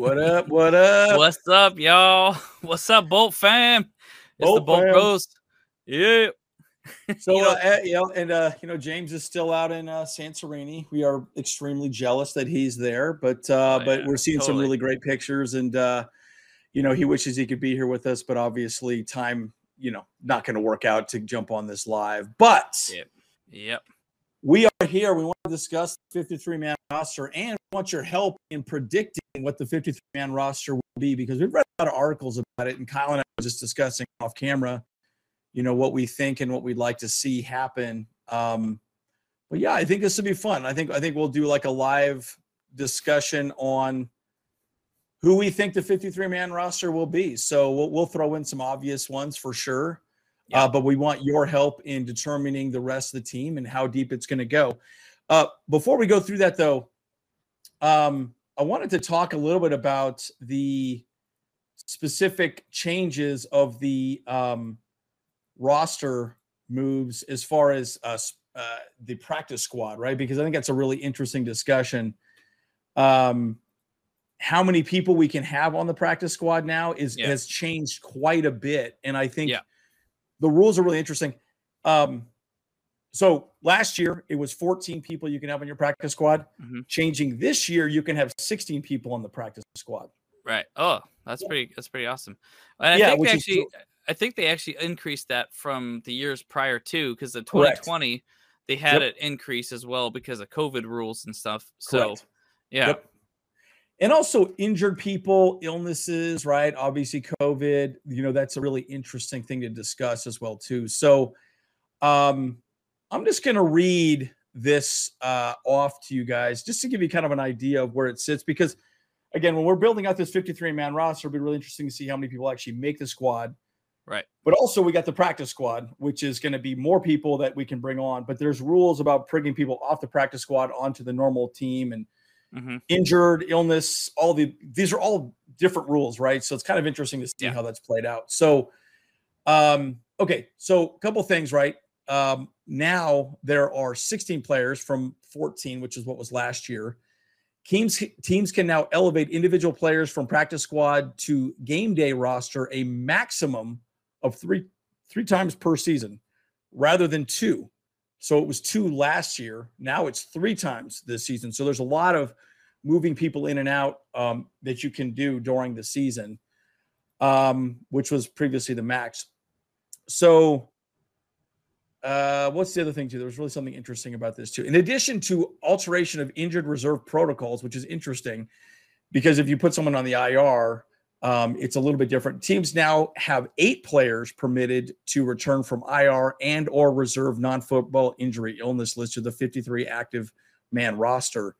What up? What up? What's up, y'all? What's up, Bolt fam? It's Bolt the Bolt fam. Bros. Yeah. So, You know- uh, you know, and uh, you know, James is still out in uh, Santorini. We are extremely jealous that he's there, but uh, Oh, but yeah, we're seeing some really great pictures, and uh, you know, he wishes he could be here with us, but obviously, time, you know, not going to work out to jump on this live. But Yep. Yep. we are here. We want to discuss the 53 man roster and want your help in predicting what the 53 man roster will be because we've read a lot of articles about it. And Kyle and I were just discussing off camera, you know, what we think and what we'd like to see happen. Um, but yeah, I think this would be fun. I think I think we'll do like a live discussion on who we think the 53 man roster will be. So we'll, we'll throw in some obvious ones for sure. Yeah. Uh, but we want your help in determining the rest of the team and how deep it's going to go. Uh, before we go through that, though, um, I wanted to talk a little bit about the specific changes of the um, roster moves as far as us, uh, the practice squad, right? Because I think that's a really interesting discussion. Um, how many people we can have on the practice squad now is Yeah. has changed quite a bit, and I think Yeah. the rules are really interesting. Um, so last year it was 14 people you can have on your practice squad. Mhm. Changing this year, you can have 16 people on the practice squad. Right. Oh, that's pretty that's pretty awesome. And I Yeah, think they is actually I think they actually increased that from the years prior to because the Correct. 2020 they had Yep. it increase as well because of COVID rules and stuff. So Correct. yeah. Yep. And also injured people, illnesses, right? Obviously, COVID. You know, that's a really interesting thing to discuss as well, too. So, um, I'm just going to read this uh, off to you guys just to give you kind of an idea of where it sits. Because, again, when we're building out this 53 man roster, it'll be really interesting to see how many people actually make the squad. Right. But also, we got the practice squad, which is going to be more people that we can bring on. But there's rules about bringing people off the practice squad onto the normal team and hmm injured, illness, all the these are all different rules, right? So it's kind of interesting to see Yeah. how that's played out. So um okay, so a couple things, right? Um now there are 16 players from 14, which is what was last year. Teams teams can now elevate individual players from practice squad to game day roster a maximum of 3 3 times per season rather than two. So it was two last year. Now it's three times this season. So there's a lot of moving people in and out um, that you can do during the season, um, which was previously the max. So, uh, what's the other thing too? There was really something interesting about this too. In addition to alteration of injured reserve protocols, which is interesting because if you put someone on the IR, um, it's a little bit different. Teams now have eight players permitted to return from IR and or reserve non-football injury illness list to the 53 active man roster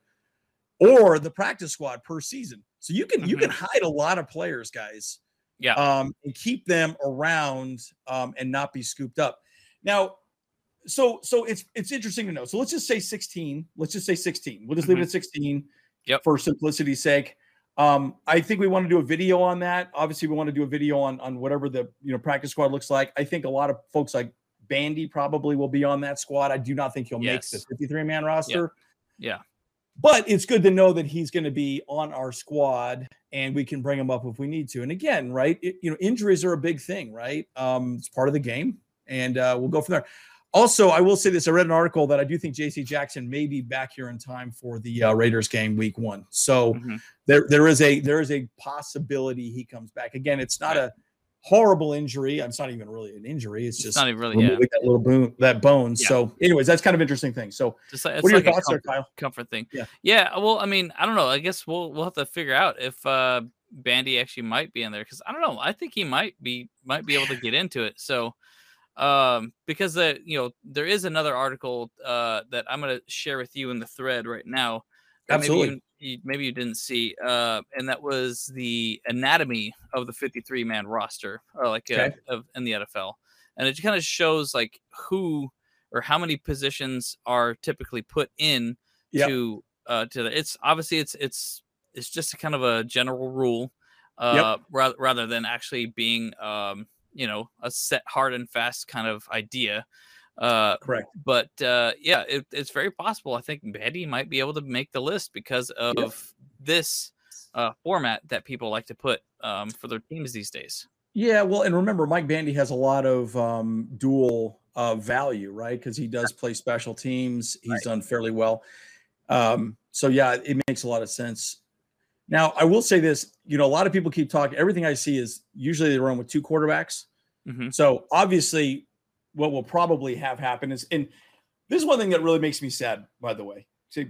or the practice squad per season. So you can you can hide a lot of players, guys. Yeah. Um, and keep them around um, and not be scooped up. Now, so so it's it's interesting to know. So let's just say 16. Let's just say 16. We'll just leave it at 16 Yep. for simplicity's sake. Um, I think we want to do a video on that. Obviously, we want to do a video on on whatever the you know practice squad looks like. I think a lot of folks like Bandy probably will be on that squad. I do not think he'll Yes. make the 53 man roster. Yeah. But it's good to know that he's going to be on our squad and we can bring him up if we need to. And again, right, it- you know, injuries are a big thing, right? Um, it's part of the game, and uh, we'll go from there. Also, I will say this: I read an article that I do think J.C. Jackson may be back here in time for the uh, Raiders game, Week One. So Mhm. there, there is a there is a possibility he comes back. Again, it's not a horrible injury. It's not even really an injury. It's It's just not even really yeah. that little bone, that bone. Yeah. So, anyways, that's kind of interesting thing. So, Just what are your like a thoughts there, comfort- Kyle? comfort thing. Yeah. Yeah. Well, I mean, I don't know. I guess we'll we'll have to figure out if uh Bandy actually might be in there because I don't know. I think he might be might be able to get into it. So um because the you know there is another article uh that I'm gonna share with you in the thread right now. that Absolutely. Maybe you, maybe you didn't see, uh, and that was the anatomy of the 53 man roster, or like uh, Okay. of in the NFL, and it kind of shows like who or how many positions are typically put in Yep. to uh to the it's obviously it's it's it's just a kind of a general rule uh rather rather than actually being um you know a set hard and fast kind of idea uh Correct. but uh yeah it, it's very possible i think Bandy might be able to make the list because of this uh, format that people like to put um, for their teams these days. Yeah, well, and remember, Mike Bandy has a lot of um, dual uh, value, right? Because he does play special teams. He's right. done fairly well. Um, so yeah, it makes a lot of sense. Now, I will say this: you know, a lot of people keep talking. Everything I see is usually they run with two quarterbacks. Mm-hmm. So obviously, what will probably have happen is, and this is one thing that really makes me sad. By the way, see,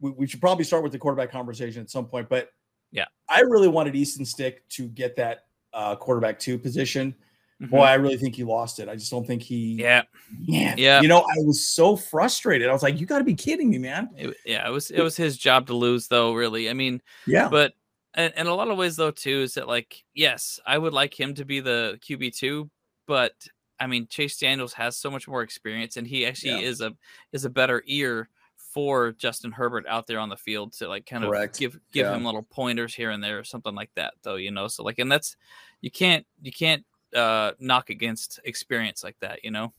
we, we should probably start with the quarterback conversation at some point. But yeah, I really wanted Easton Stick to get that uh, quarterback two position. Mm-hmm. Boy, I really think he lost it. I just don't think he. Yeah. Man, yeah. You know, I was so frustrated. I was like, "You got to be kidding me, man!" It, yeah, it was. It was his job to lose, though. Really, I mean, yeah. But in, in a lot of ways, though, too, is that like, yes, I would like him to be the QB two, but I mean, Chase Daniels has so much more experience, and he actually yeah. is a is a better ear for Justin Herbert out there on the field to like kind Correct. of give give yeah. him little pointers here and there or something like that though you know so like and that's you can't you can't uh knock against experience like that, you know?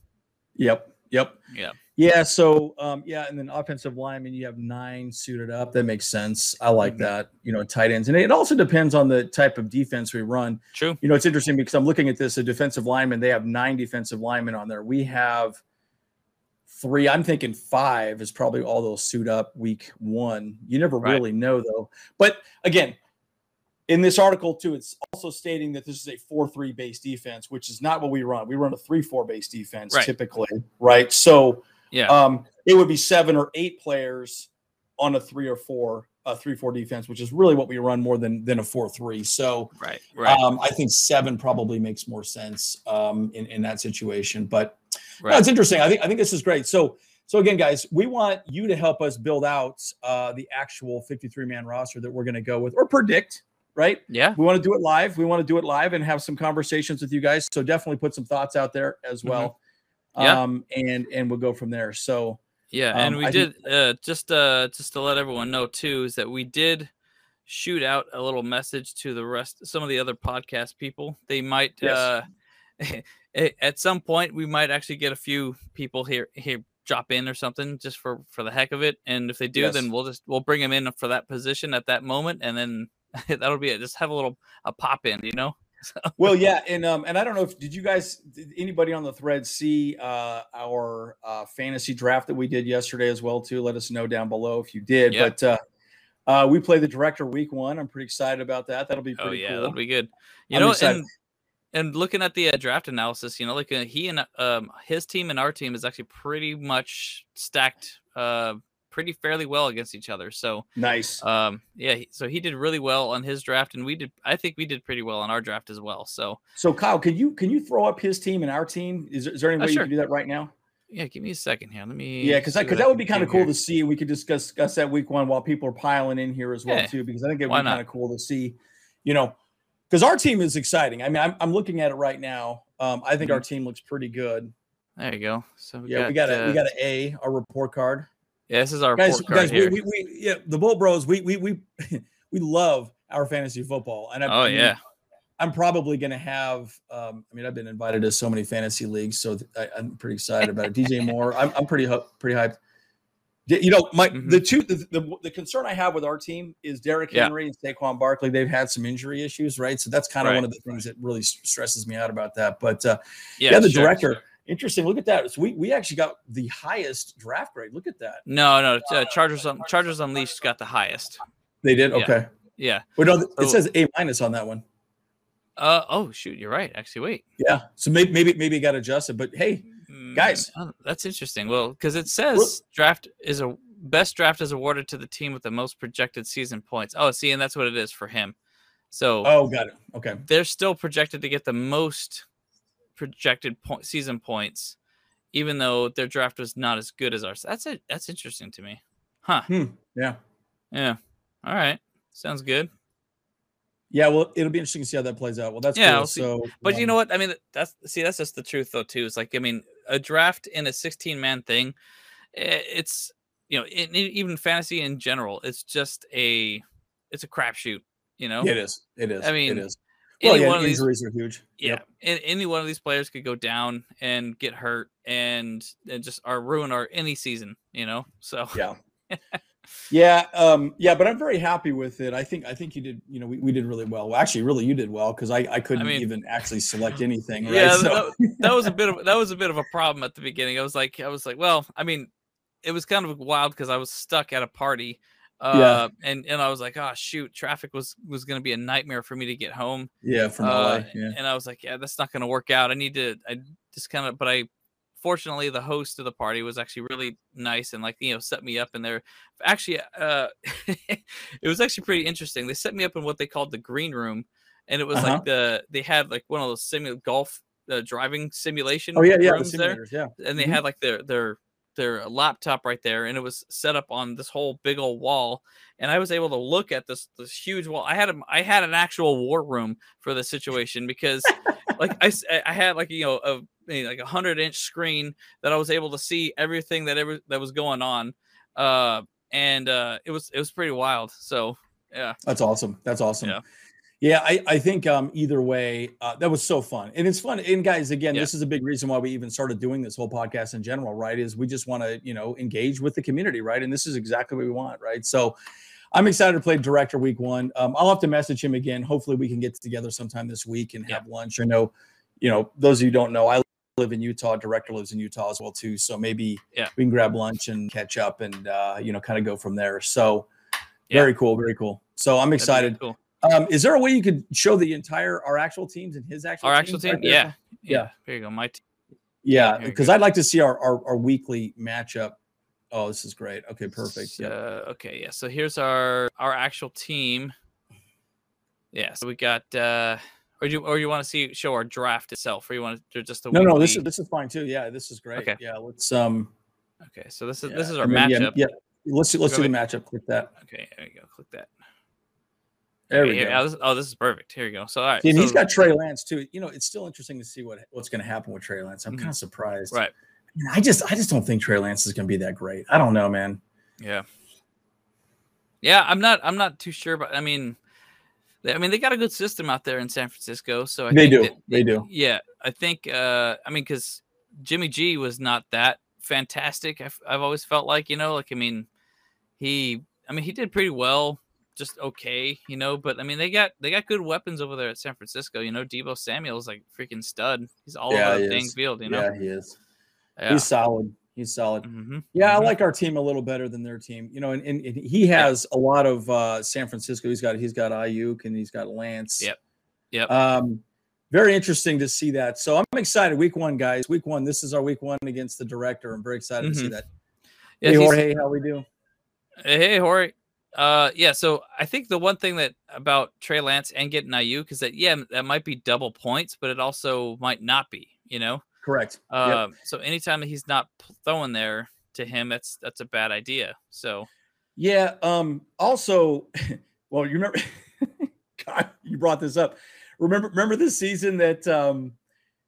Yep. Yep. Yeah. Yeah. So um, yeah, and then offensive lineman, you have nine suited up. That makes sense. I like mm-hmm. that. You know, tight ends. And it also depends on the type of defense we run. True. You know, it's interesting because I'm looking at this, a defensive lineman, they have nine defensive linemen on there. We have three. I'm thinking five is probably all those suit up week one. You never right. really know though. But again, in this article too it's also stating that this is a 4-3 base defense which is not what we run. We run a 3-4 base defense right. typically right? So yeah. um it would be seven or eight players on a three or four a three four defense which is really what we run more than than a four three. So right right. um i think seven probably makes more sense um in in that situation but right. no, it's interesting. I think i think this is great. So so again, guys, we want you to help us build out uh, the actual 53 man roster that we're going to go with or predict right? Yeah. We want to do it live. We want to do it live and have some conversations with you guys. So definitely put some thoughts out there as mm-hmm. well. Mm-hmm. Yeah. Um, and and we'll go from there. So yeah, um, and we I did think- uh, just uh just to let everyone know too is that we did shoot out a little message to the rest some of the other podcast people. They might yes. uh at some point we might actually get a few people here here drop in or something just for for the heck of it and if they do yes. then we'll just we'll bring them in for that position at that moment and then that'll be it. Just have a little a pop in, you know. So. Well, yeah, and um, and I don't know if did you guys, did anybody on the thread see uh, our uh, fantasy draft that we did yesterday as well too? Let us know down below if you did. Yeah. But uh, uh, we play the director week one. I'm pretty excited about that. That'll be oh, pretty oh, yeah, cool. That'll be good. You I'm know, and and looking at the uh, draft analysis, you know, like uh, he and um, his team and our team is actually pretty much stacked uh, pretty fairly well against each other. So nice. Um, yeah. So he did really well on his draft, and we did. I think we did pretty well on our draft as well. So so Kyle, can you can you throw up his team and our team? Is, is there any uh, way uh, sure. you can do that right now? Yeah, give me a second here. Let me. Yeah, because because that, would be kind of cool here. to see. We could discuss discuss that week one while people are piling in here as well yeah. too, because I think it would be kind of cool to see. You know, because our team is exciting. I mean, I'm, I'm looking at it right now. Um, I think mm-hmm. our team looks pretty good. There you go. So we yeah, got, we got a uh, we got an A, our report card. Yeah, this is our guys. guys, we, we, we, yeah, the Bolt Bros. We we we we love our fantasy football, and I, oh I mean, yeah, I'm probably going to have. Um, I mean, I've been invited to so many fantasy leagues, so I, am pretty excited about it. DJ Moore, I'm I'm pretty pretty hyped. You know, my mm-hmm. the two the, the, the concern I have with our team is Derrick Henry yeah. and Saquon Barkley. They've had some injury issues, right? So that's kind of right. one of the things that really stresses me out about that. But uh, yeah, yeah, the sure, director. Sure Interesting. Look at that. So we, we actually got the highest draft grade. Look at that. No, no. Uh, Chargers on Chargers Unleashed got the highest. They did. Okay. Yeah. Well, no, it says A minus on that one. Uh oh, shoot. You're right. Actually, wait. Yeah. So maybe maybe maybe it got adjusted. But hey, mm, guys, oh, that's interesting. Well, because it says draft is a best draft is awarded to the team with the most projected season points. Oh, see, and that's what it is for him. So oh, got it. Okay. They're still projected to get the most projected point, season points, even though their draft was not as good as ours. That's it. That's interesting to me. Huh. Hmm. Yeah. Yeah. All right. Sounds good. Yeah, well, it'll be interesting to see how that plays out. Well, that's yeah. Cool. So, but um, you know what? I mean, that's see, that's just the truth, though. Too. It's like, I mean, a draft in a 16 man thing. It's you know, in, even fantasy in general, it's just a, it's a crapshoot. You know, it is. It is. I mean, it is well, yeah, injuries these, are huge. Yeah, yep. any one of these players could go down and get hurt and, and just or ruin our any season, you know. So yeah. Yeah, um, yeah, but I'm very happy with it. I think I think you did. You know, we, we did really well. well actually, really, you did well because I, I couldn't I mean, even actually select anything. Right? Yeah, so. that, that, was a bit of that was a bit of a problem at the beginning. I was like, I was like, well, I mean, it was kind of wild because I was stuck at a party. Uh, yeah. and and I was like, oh shoot, traffic was was going to be a nightmare for me to get home. Yeah, from uh, LA. Yeah. And I was like, yeah, that's not going to work out. I need to. I just kind of, but I fortunately the host of the party was actually really nice and like you know set me up in there actually uh it was actually pretty interesting they set me up in what they called the green room and it was uh-huh. like the they had like one of those simu golf uh, driving simulation oh yeah yeah the there yeah and they mm-hmm. had like their their their laptop right there and it was set up on this whole big old wall and i was able to look at this this huge wall i had a, i had an actual war room for the situation because like i i had like you know a like a hundred inch screen that I was able to see everything that ever that was going on. Uh, and uh, it was it was pretty wild. So yeah, that's awesome. That's awesome. Yeah. Yeah, I, I think um, either way, uh, that was so fun. And it's fun. And guys, again, yeah. this is a big reason why we even started doing this whole podcast in general, right? Is we just want to, you know, engage with the community, right? And this is exactly what we want, right? So I'm excited to play director week one. Um, I'll have to message him again. Hopefully we can get together sometime this week and have lunch. I know, you know, those of you don't know, I live in Utah. Director lives in Utah as well too. So maybe yeah. we can grab lunch and catch up and uh, you know kind of go from there. So yeah. very cool, very cool. So I'm excited. Cool. Um, is there a way you could show the entire our actual teams and his actual our actual team? Right yeah. yeah, Here you go, my team. Yeah, because I'd like to see our, our, our weekly matchup. Oh, this is great. Okay, perfect. Yeah. Uh, okay, yeah. So here's our our actual team. Yeah, so we got uh or do you, or you want to see show our draft itself, or you want to just the no, no, this is this is fine too. Yeah, this is great. Okay. Yeah, let's um. Okay, so this is yeah. this is our then, matchup. Yeah, yeah. let's see, let's do the matchup. Click that. Okay, there you go. Click that. There we go. this, oh, this is perfect. Here you go. So all right, and so, he's got Trey Lance too. You know, it's still interesting to see what what's going to happen with Trey Lance. I'm mm-hmm. kind of surprised. Right. I just I just don't think Trey Lance is going to be that great. I don't know, man. Yeah. Yeah, I'm not. I'm not too sure, but I mean, I mean, they got a good system out there in San Francisco. So I they do. That, they do. Yeah, I think. Uh, I mean, because Jimmy G was not that fantastic. I've, I've always felt like you know, like I mean, he. I mean, he did pretty well, just okay, you know. But I mean, they got they got good weapons over there at San Francisco. You know, Deebo Samuel's like freaking stud. He's all yeah, over the dang field. You know. Yeah, he is. Yeah. He's solid. He's solid. Mm-hmm. Yeah, mm-hmm. I like our team a little better than their team. You know, and, and, and he has a lot of uh, San Francisco. He's got he's got Aiyuk and he's got Lance. Yep. Yep. Um, very interesting to see that. So I'm excited. Week one, guys. Week one. This is our week one against the director. I'm very excited mm-hmm. to see mm-hmm. that. Yeah, hey Jorge, how we do? Hey Jorge. Uh, yeah. So I think the one thing that about Trey Lance and getting Aiyuk is that yeah, that might be double points, but it also might not be. You know. Correct. Uh, yep. So anytime that he's not throwing there to him, that's that's a bad idea. So. Yeah. Um. Also, well, you remember, God, you brought this up. Remember, remember this season that um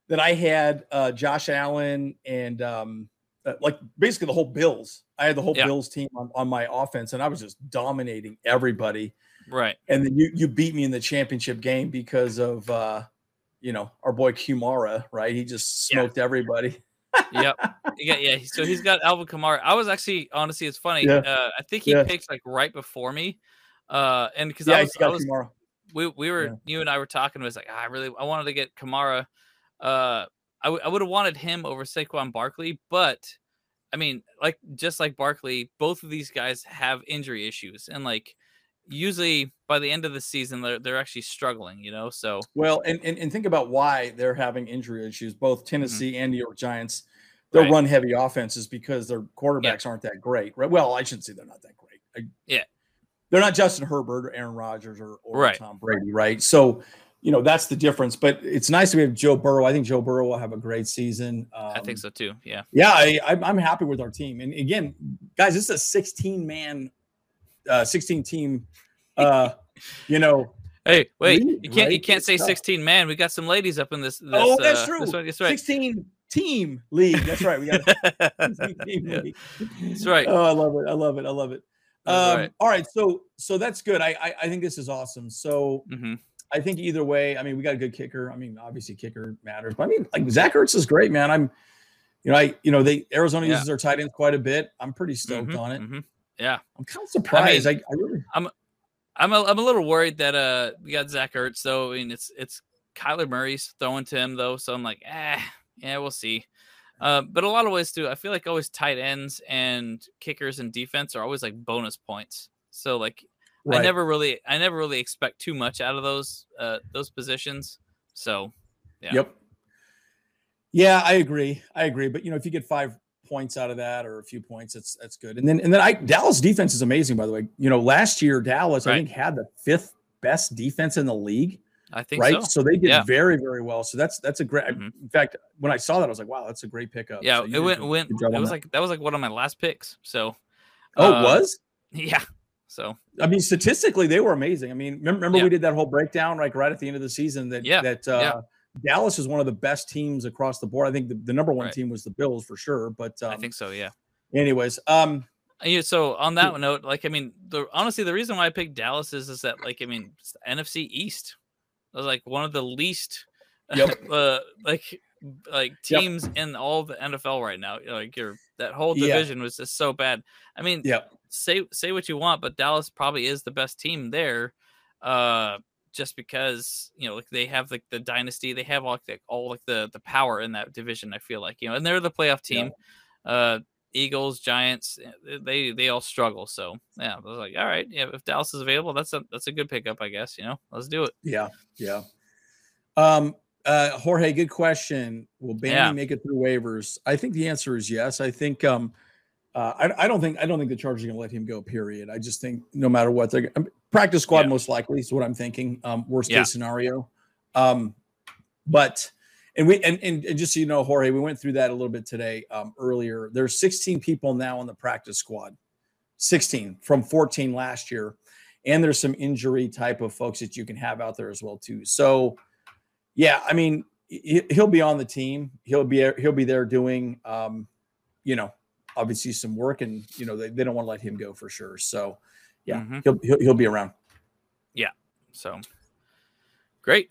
that I had uh Josh Allen and um like basically the whole Bills. I had the whole yeah. Bills team on, on my offense, and I was just dominating everybody. Right. And then you you beat me in the championship game because of uh you know, our boy Kamara, right? He just smoked yeah. everybody. yep. Yeah, yeah. So he's got Alvin Kamara. I was actually honestly, it's funny. Yeah. Uh, I think he yeah. picked like right before me. Uh, and because I was, I was we we were you and I were talking. It was like I really I wanted to get Kamara. Uh, I, w- I would have wanted him over Saquon Barkley, but I mean, like just like Barkley, both of these guys have injury issues, and like usually by the end of the season they're they're actually struggling, you know. So well, and and, and think about why they're having injury issues. Both mm-hmm. Tennessee mm-hmm. and New York Giants, they'll right. run heavy offenses because their quarterbacks yeah. aren't that great. Right? Well, I shouldn't say they're not that great. I, yeah, they're not Justin Herbert or Aaron Rodgers or, or right. Tom Brady, right? So. You know that's the difference, but it's nice to have Joe Burrow. I think Joe Burrow will have a great season. Um, I think so too. Yeah, yeah, I, I'm happy with our team. And again, guys, this is a 16 man, uh, 16 team uh, you know. Hey, wait! You can't right? you can't say sixteen man. We got some ladies up in this. this oh, that's uh, true. This one, that's right. Sixteen team league. That's right. We got team yeah. league. That's right. Oh, I love it. I love it. I love it. Um, right. All right. So so that's good. I I, I think this is awesome. So. Mm-hmm. I think either way, I mean, we got a good kicker. I mean, obviously, kicker matters, but I mean, like Zach Ertz is great, man. I'm, you know, I, you know, they Arizona yeah. uses their tight ends quite a bit. I'm pretty stoked mm-hmm, on it. Mm-hmm. Yeah, I'm kind of surprised. I, mean, I, I really, I'm, I'm a, I'm a little worried that uh we got Zach Ertz though. I mean, it's it's Kyler Murray's throwing to him though, so I'm like, eh, yeah, we'll see. Uh, but a lot of ways too. I feel like always tight ends and kickers and defense are always like bonus points. So like, right. I never really, I never really expect too much out of those uh those positions. So, yeah. Yep. Yeah, I agree. I agree. But you know, if you get five points out of that or a few points, that's that's good. And then and then I Dallas defense is amazing, by the way. You know, last year Dallas, right. I think, had the fifth best defense in the league. I think right. So, so they did yeah. very, very well. So that's that's a great. Mm-hmm. In fact, when I saw that, I was like, "Wow, that's a great pickup." Yeah, so it went went. It was that. like that was like one of my last picks. So, oh, uh, it was yeah. So I mean, statistically, they were amazing. I mean, remember, yeah. we did that whole breakdown like right at the end of the season that yeah. that uh, yeah. Dallas is one of the best teams across the board. I think the, the number one right. team was the Bills for sure. But um, I think so. Yeah. Anyways, um, yeah, so on that note, like I mean, the honestly, the reason why I picked Dallas is is that like I mean, NFC East was like one of the least, yep. uh, like like teams yep. in all the NFL right now. Like your that whole division yeah. was just so bad. I mean, yeah. Say say what you want, but Dallas probably is the best team there. Uh, just because you know like they have like the dynasty they have all like the, all like the the power in that division i feel like you know and they're the playoff team yeah. uh eagles giants eh, they they all struggle so yeah i was like all right yeah if dallas is available that's a that's a good pickup i guess you know let's do it yeah yeah um uh jorge good question will Bandy yeah. make it through waivers i think the answer is yes i think um uh, I, I, don't think I don't think the Chargers are going to let him go. Period. I just think no matter what, they're um, practice squad yeah. most likely is what I'm thinking. Um, worst yeah. case scenario. Um, but and we and, and, and just so you know, Jorge, we went through that a little bit today um, earlier. There's 16 people now on the practice squad, 16 from 14 last year, and there's some injury type of folks that you can have out there as well too. So, yeah, I mean, he'll be on the team. He'll be he'll be there doing, um, you know, obviously some work, and you know they, they don't want to let him go for sure. So yeah, mm-hmm. he'll, he'll he'll be around. Yeah. So great.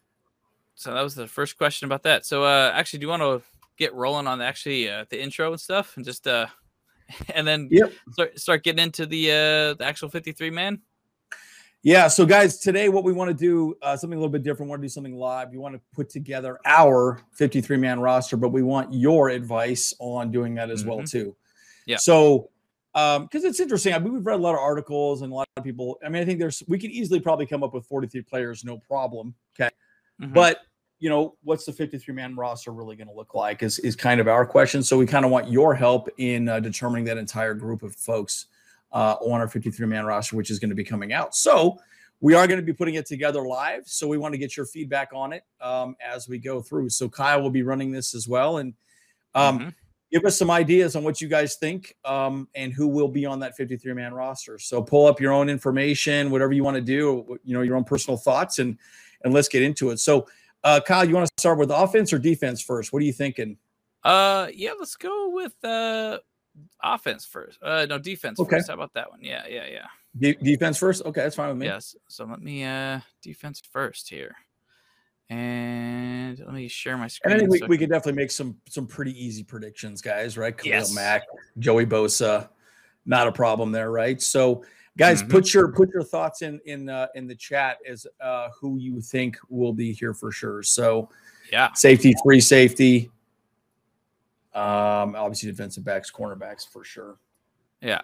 So that was the first question about that. So uh actually, do you want to get rolling on actually uh, the intro and stuff, and just uh and then yep. start start getting into the uh the actual 53 man? Yeah. So, guys, today what we want to do uh, something a little bit different. We want to do something live. We want to put together our 53 man roster, but we want your advice on doing that as mm-hmm. well too. Yeah. So, um, because it's interesting. I mean, we've read a lot of articles and a lot of people. I mean, I think there's we could easily probably come up with 43 players, no problem. Okay, mm-hmm. but you know, what's the 53 man roster really going to look like? Is is kind of our question. So we kind of want your help in uh, determining that entire group of folks uh, on our 53 man roster, which is going to be coming out. So we are going to be putting it together live. So we want to get your feedback on it um, as we go through. So Kyle will be running this as well, and um, mm-hmm give us some ideas on what you guys think um, and who will be on that 53 man roster. So pull up your own information, whatever you want to do, you know, your own personal thoughts, and and let's get into it. So, uh, Kyle, you want to start with offense or defense first? What are you thinking? Uh, yeah, let's go with uh, offense first. Uh, no, defense okay. first. How about that one? Yeah, yeah, yeah. De- defense first. Okay, that's fine with me. Yes. So let me uh defense first here. And let me share my screen. And I think we, so we could definitely make some some pretty easy predictions, guys. Right? Khalil yes. Mack, Joey Bosa, not a problem there, right? So, guys, mm-hmm. put your put your thoughts in in uh, in the chat as uh, who you think will be here for sure. So, yeah, safety, free safety, um, obviously defensive backs, cornerbacks for sure. Yeah.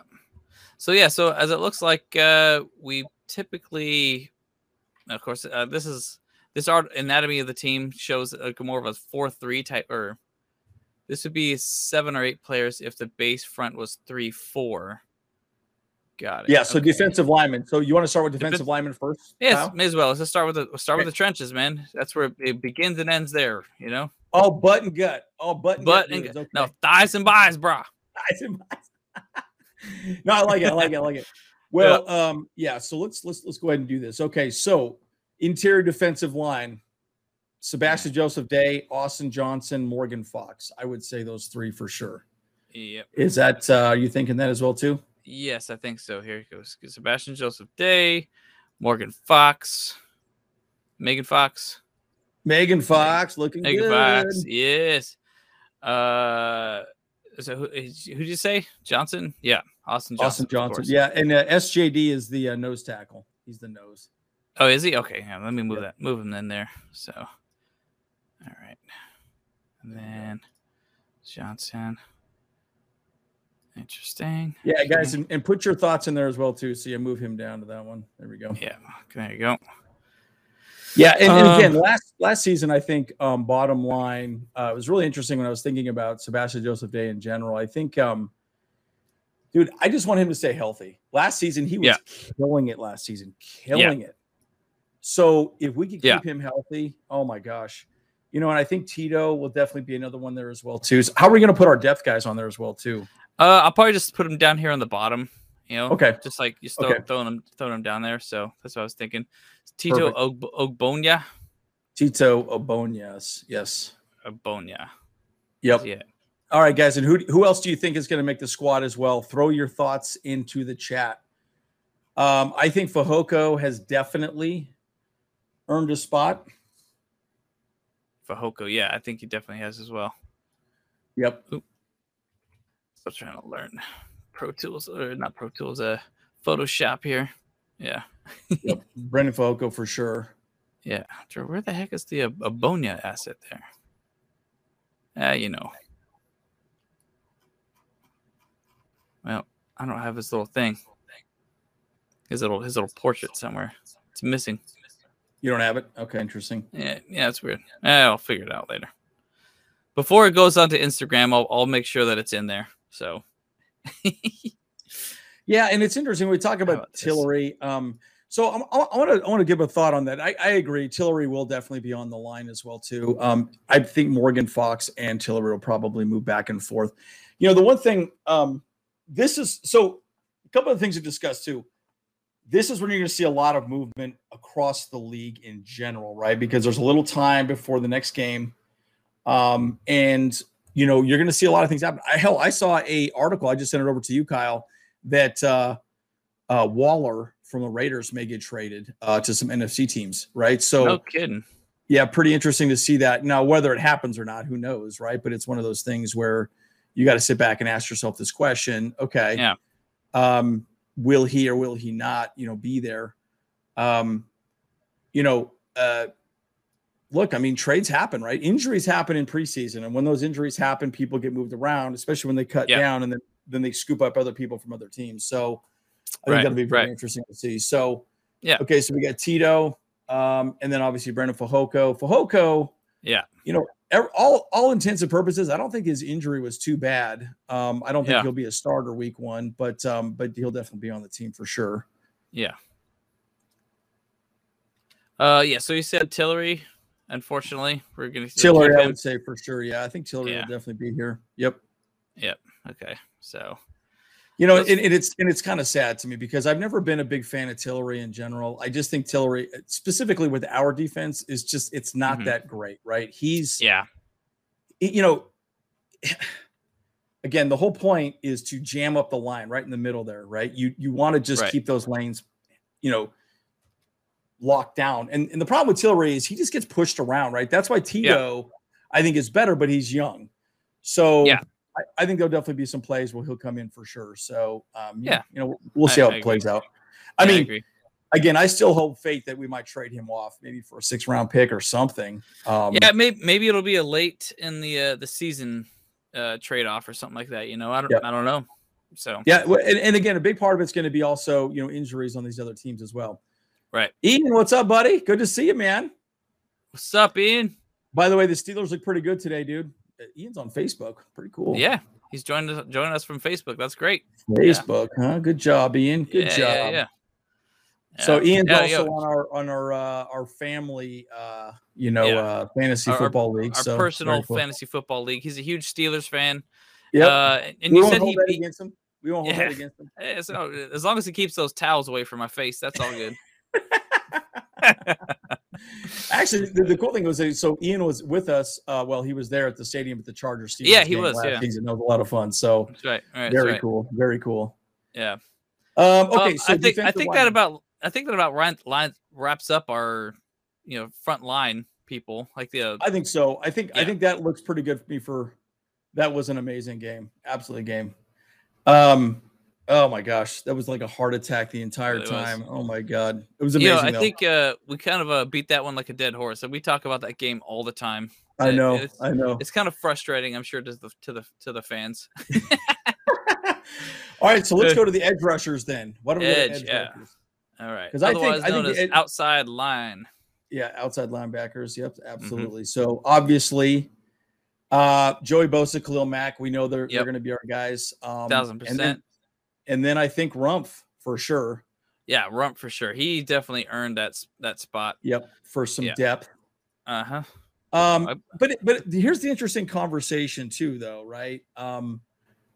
So yeah, so as it looks like uh, we typically, of course, uh, this is this art anatomy of the team shows like more of a four three type, or this would be seven or eight players if the base front was three four. Got it. Yeah. So okay. defensive lineman. So you want to start with defensive lineman first? Yes, may as well. Let's start with the start okay. with the trenches, man. That's where it begins and ends there. You know. All butt and gut. All butt and butt gut. And gut. Okay. No thighs and buys, bro. Thighs and buys. no, I like it. I like it. I like it. Well, yeah. um, yeah. So let's let's let's go ahead and do this. Okay. So Interior defensive line, Sebastian Joseph Day, Austin Johnson, Morgan Fox. I would say those three for sure. Yep. Is that uh, are you thinking that as well too? Yes, I think so. Here it goes. Sebastian Joseph Day, Morgan Fox, Megan Fox. Megan Fox looking Megan good. Fox, yes. Uh, so who who did you say? Johnson? Yeah, Austin Johnson. Austin Johnson. Yeah, and uh, SJD is the uh, nose tackle. He's the nose. Oh, is he? Okay. Yeah, let me move that. Move him in there. So, all right. And then Johnson. Interesting. Yeah, guys, and, and put your thoughts in there as well too. So you move him down to that one. There we go. Yeah. There you go. Yeah, and, and again, Um, last last season, I think um, bottom line uh, it was really interesting when I was thinking about Sebastian Joseph Day in general. I think, um, dude, I just want him to stay healthy. Last season, he was Yeah. killing it. Last season, killing it. So if we could keep Yeah. him healthy, oh my gosh, you know, and I think Tito will definitely be another one there as well too. So how are we going to put our depth guys on there as well too? Uh, I'll probably just put them down here on the bottom. You know, Okay. just like just throw, Okay. throwing them throwing him down there. So that's what I was thinking. Tito Perfect. Og- Ogbonnia. Tito Obonias, yes, Ogbonnia. yep. Yeah. All right, guys, and who who else do you think is going to make the squad as well? Throw your thoughts into the chat. Um, I think Fehoko has definitely earned a spot. Fehoko. Yeah, I think he definitely has as well. Yep. Still trying to learn Pro Tools or not Pro Tools, uh, Photoshop here. Yeah. Yep. Brendan Fehoko for sure. Yeah. Drew, Where the heck is the uh, Abonia asset there? Ah, you know. Well, I don't have his little thing. His little his little portrait somewhere. It's missing. You don't have it? Okay, interesting. Yeah, yeah, it's weird. Eh, I'll figure it out later. Before it goes onto Instagram, I'll I'll make sure that it's in there. So Yeah, and it's interesting. We talk about, about? Tillery. Um, so I'm- I want to I want to give a thought on that. I, I agree. Tillery will definitely be on the line as well too. Um, I think Morgan Fox and Tillery will probably move back and forth. You know, the one thing. Um, this is so. A couple of things to discuss too. This is when you're going to see a lot of movement across the league in general, right? Because there's a little time before the next game, um, and you know you're going to see a lot of things happen. I, hell, I saw a article. I just sent it over to you, Kyle that uh, uh, Waller from the Raiders may get traded uh, to some NFC teams, right? So, no kidding. yeah, pretty interesting to see that. Now, whether it happens or not, who knows, right? But it's one of those things where you got to sit back and ask yourself this question: Okay, Yeah. um, will he or will he not, you know, be there? Um, you know, uh, look, I mean, trades happen, right? Injuries happen in preseason, and when those injuries happen, people get moved around, especially when they cut Yeah. down and then then they scoop up other people from other teams. So I Right, think that'll be very right. interesting to see. So Yeah. okay, so we got Tito, um, and then obviously Brandon Fehoko. Fehoko, Yeah. you know, all all intents and purposes, I don't think his injury was too bad. Um, I don't think Yeah. he'll be a starter week one, but um, but he'll definitely be on the team for sure. Yeah. Uh yeah, so you said Tillery. Unfortunately, we're gonna keep Tillery, I would say for sure. Yeah, I think Tillery Yeah. will definitely be here. Yep. Yep. Okay. So You know, and, and it's and it's kind of sad to me because I've never been a big fan of Tillery in general. I just think Tillery, specifically with our defense, is just it's not Mhm. that great, right? He's yeah. you know, again, the whole point is to jam up the line right in the middle there, right? You you want to just Right. keep those lanes, you know, locked down. And and the problem with Tillery is he just gets pushed around, right? That's why Tito, I think, is better, but he's young. So Yeah. I, I think there'll definitely be some plays where he'll come in for sure. So um, Yeah. you know, we'll see I- how it plays out. I Yeah, mean, agree. again, I still hope fate that we might trade him off, maybe for a six round pick or something. Um, yeah, maybe maybe it'll be a late in the uh, the season uh, trade off or something like that. You know, I don't Yeah. I don't know. So Yeah, and, and again, a big part of it's going to be also you know injuries on these other teams as well. right. Ian, what's up, buddy? Good to see you, man. What's up, Ian? By the way, the Steelers look pretty good today, dude. Ian's on Facebook. Pretty cool. Yeah, he's joined us joining us from Facebook. That's great. Facebook, huh? Good job, Ian. Good yeah, job. Yeah, yeah. So Ian's Yeah, also yo, on our on our uh, our family, uh, you know, Yeah. uh, fantasy Our- our- football league. our so personal cool. fantasy football league. He's a huge Steelers fan. Yeah, Uh, and you said he, against him. We won't hold Yeah. that against him. so as long as he keeps those towels away from my face, that's all good. Actually, the, the cool thing was so Ian was with us. Uh, well, he was there at the stadium at the Chargers. Steelers Yeah, he was, last yeah. season. That was a lot of fun. So That's right. All right. very right. cool. Very cool. Yeah. Um, okay, Um, so I think I think that about I think that about line wraps up our you know front line people like the uh, I think so. I think I think that looks pretty good for me. For that was an amazing game, absolutely game. Um, Oh my gosh, that was like a heart attack the entire Really was. time. Oh my god, it was You amazing. know, I though. think uh, we kind of uh, beat that one like a dead horse, and we talk about that game all the time. I know, I know. It's kind of frustrating, I'm sure, to the to the to the fans. All right, so let's go to the edge rushers then. What are we Edge, yeah. rushers? All right, 'Cause I think- otherwise I think known the as ed- outside line. Yeah, outside linebackers. Yep, Mm-hmm. absolutely. So obviously, uh, Joey Bosa, Khalil Mack, we know they're they're going to be our guys. Um, Thousand percent. And then I think Rumph for sure. Yeah, Rumph for sure. He definitely earned that that spot. Yep, for some Yeah. depth. Uh huh. Um, but but here's the interesting conversation too, though, right? Um,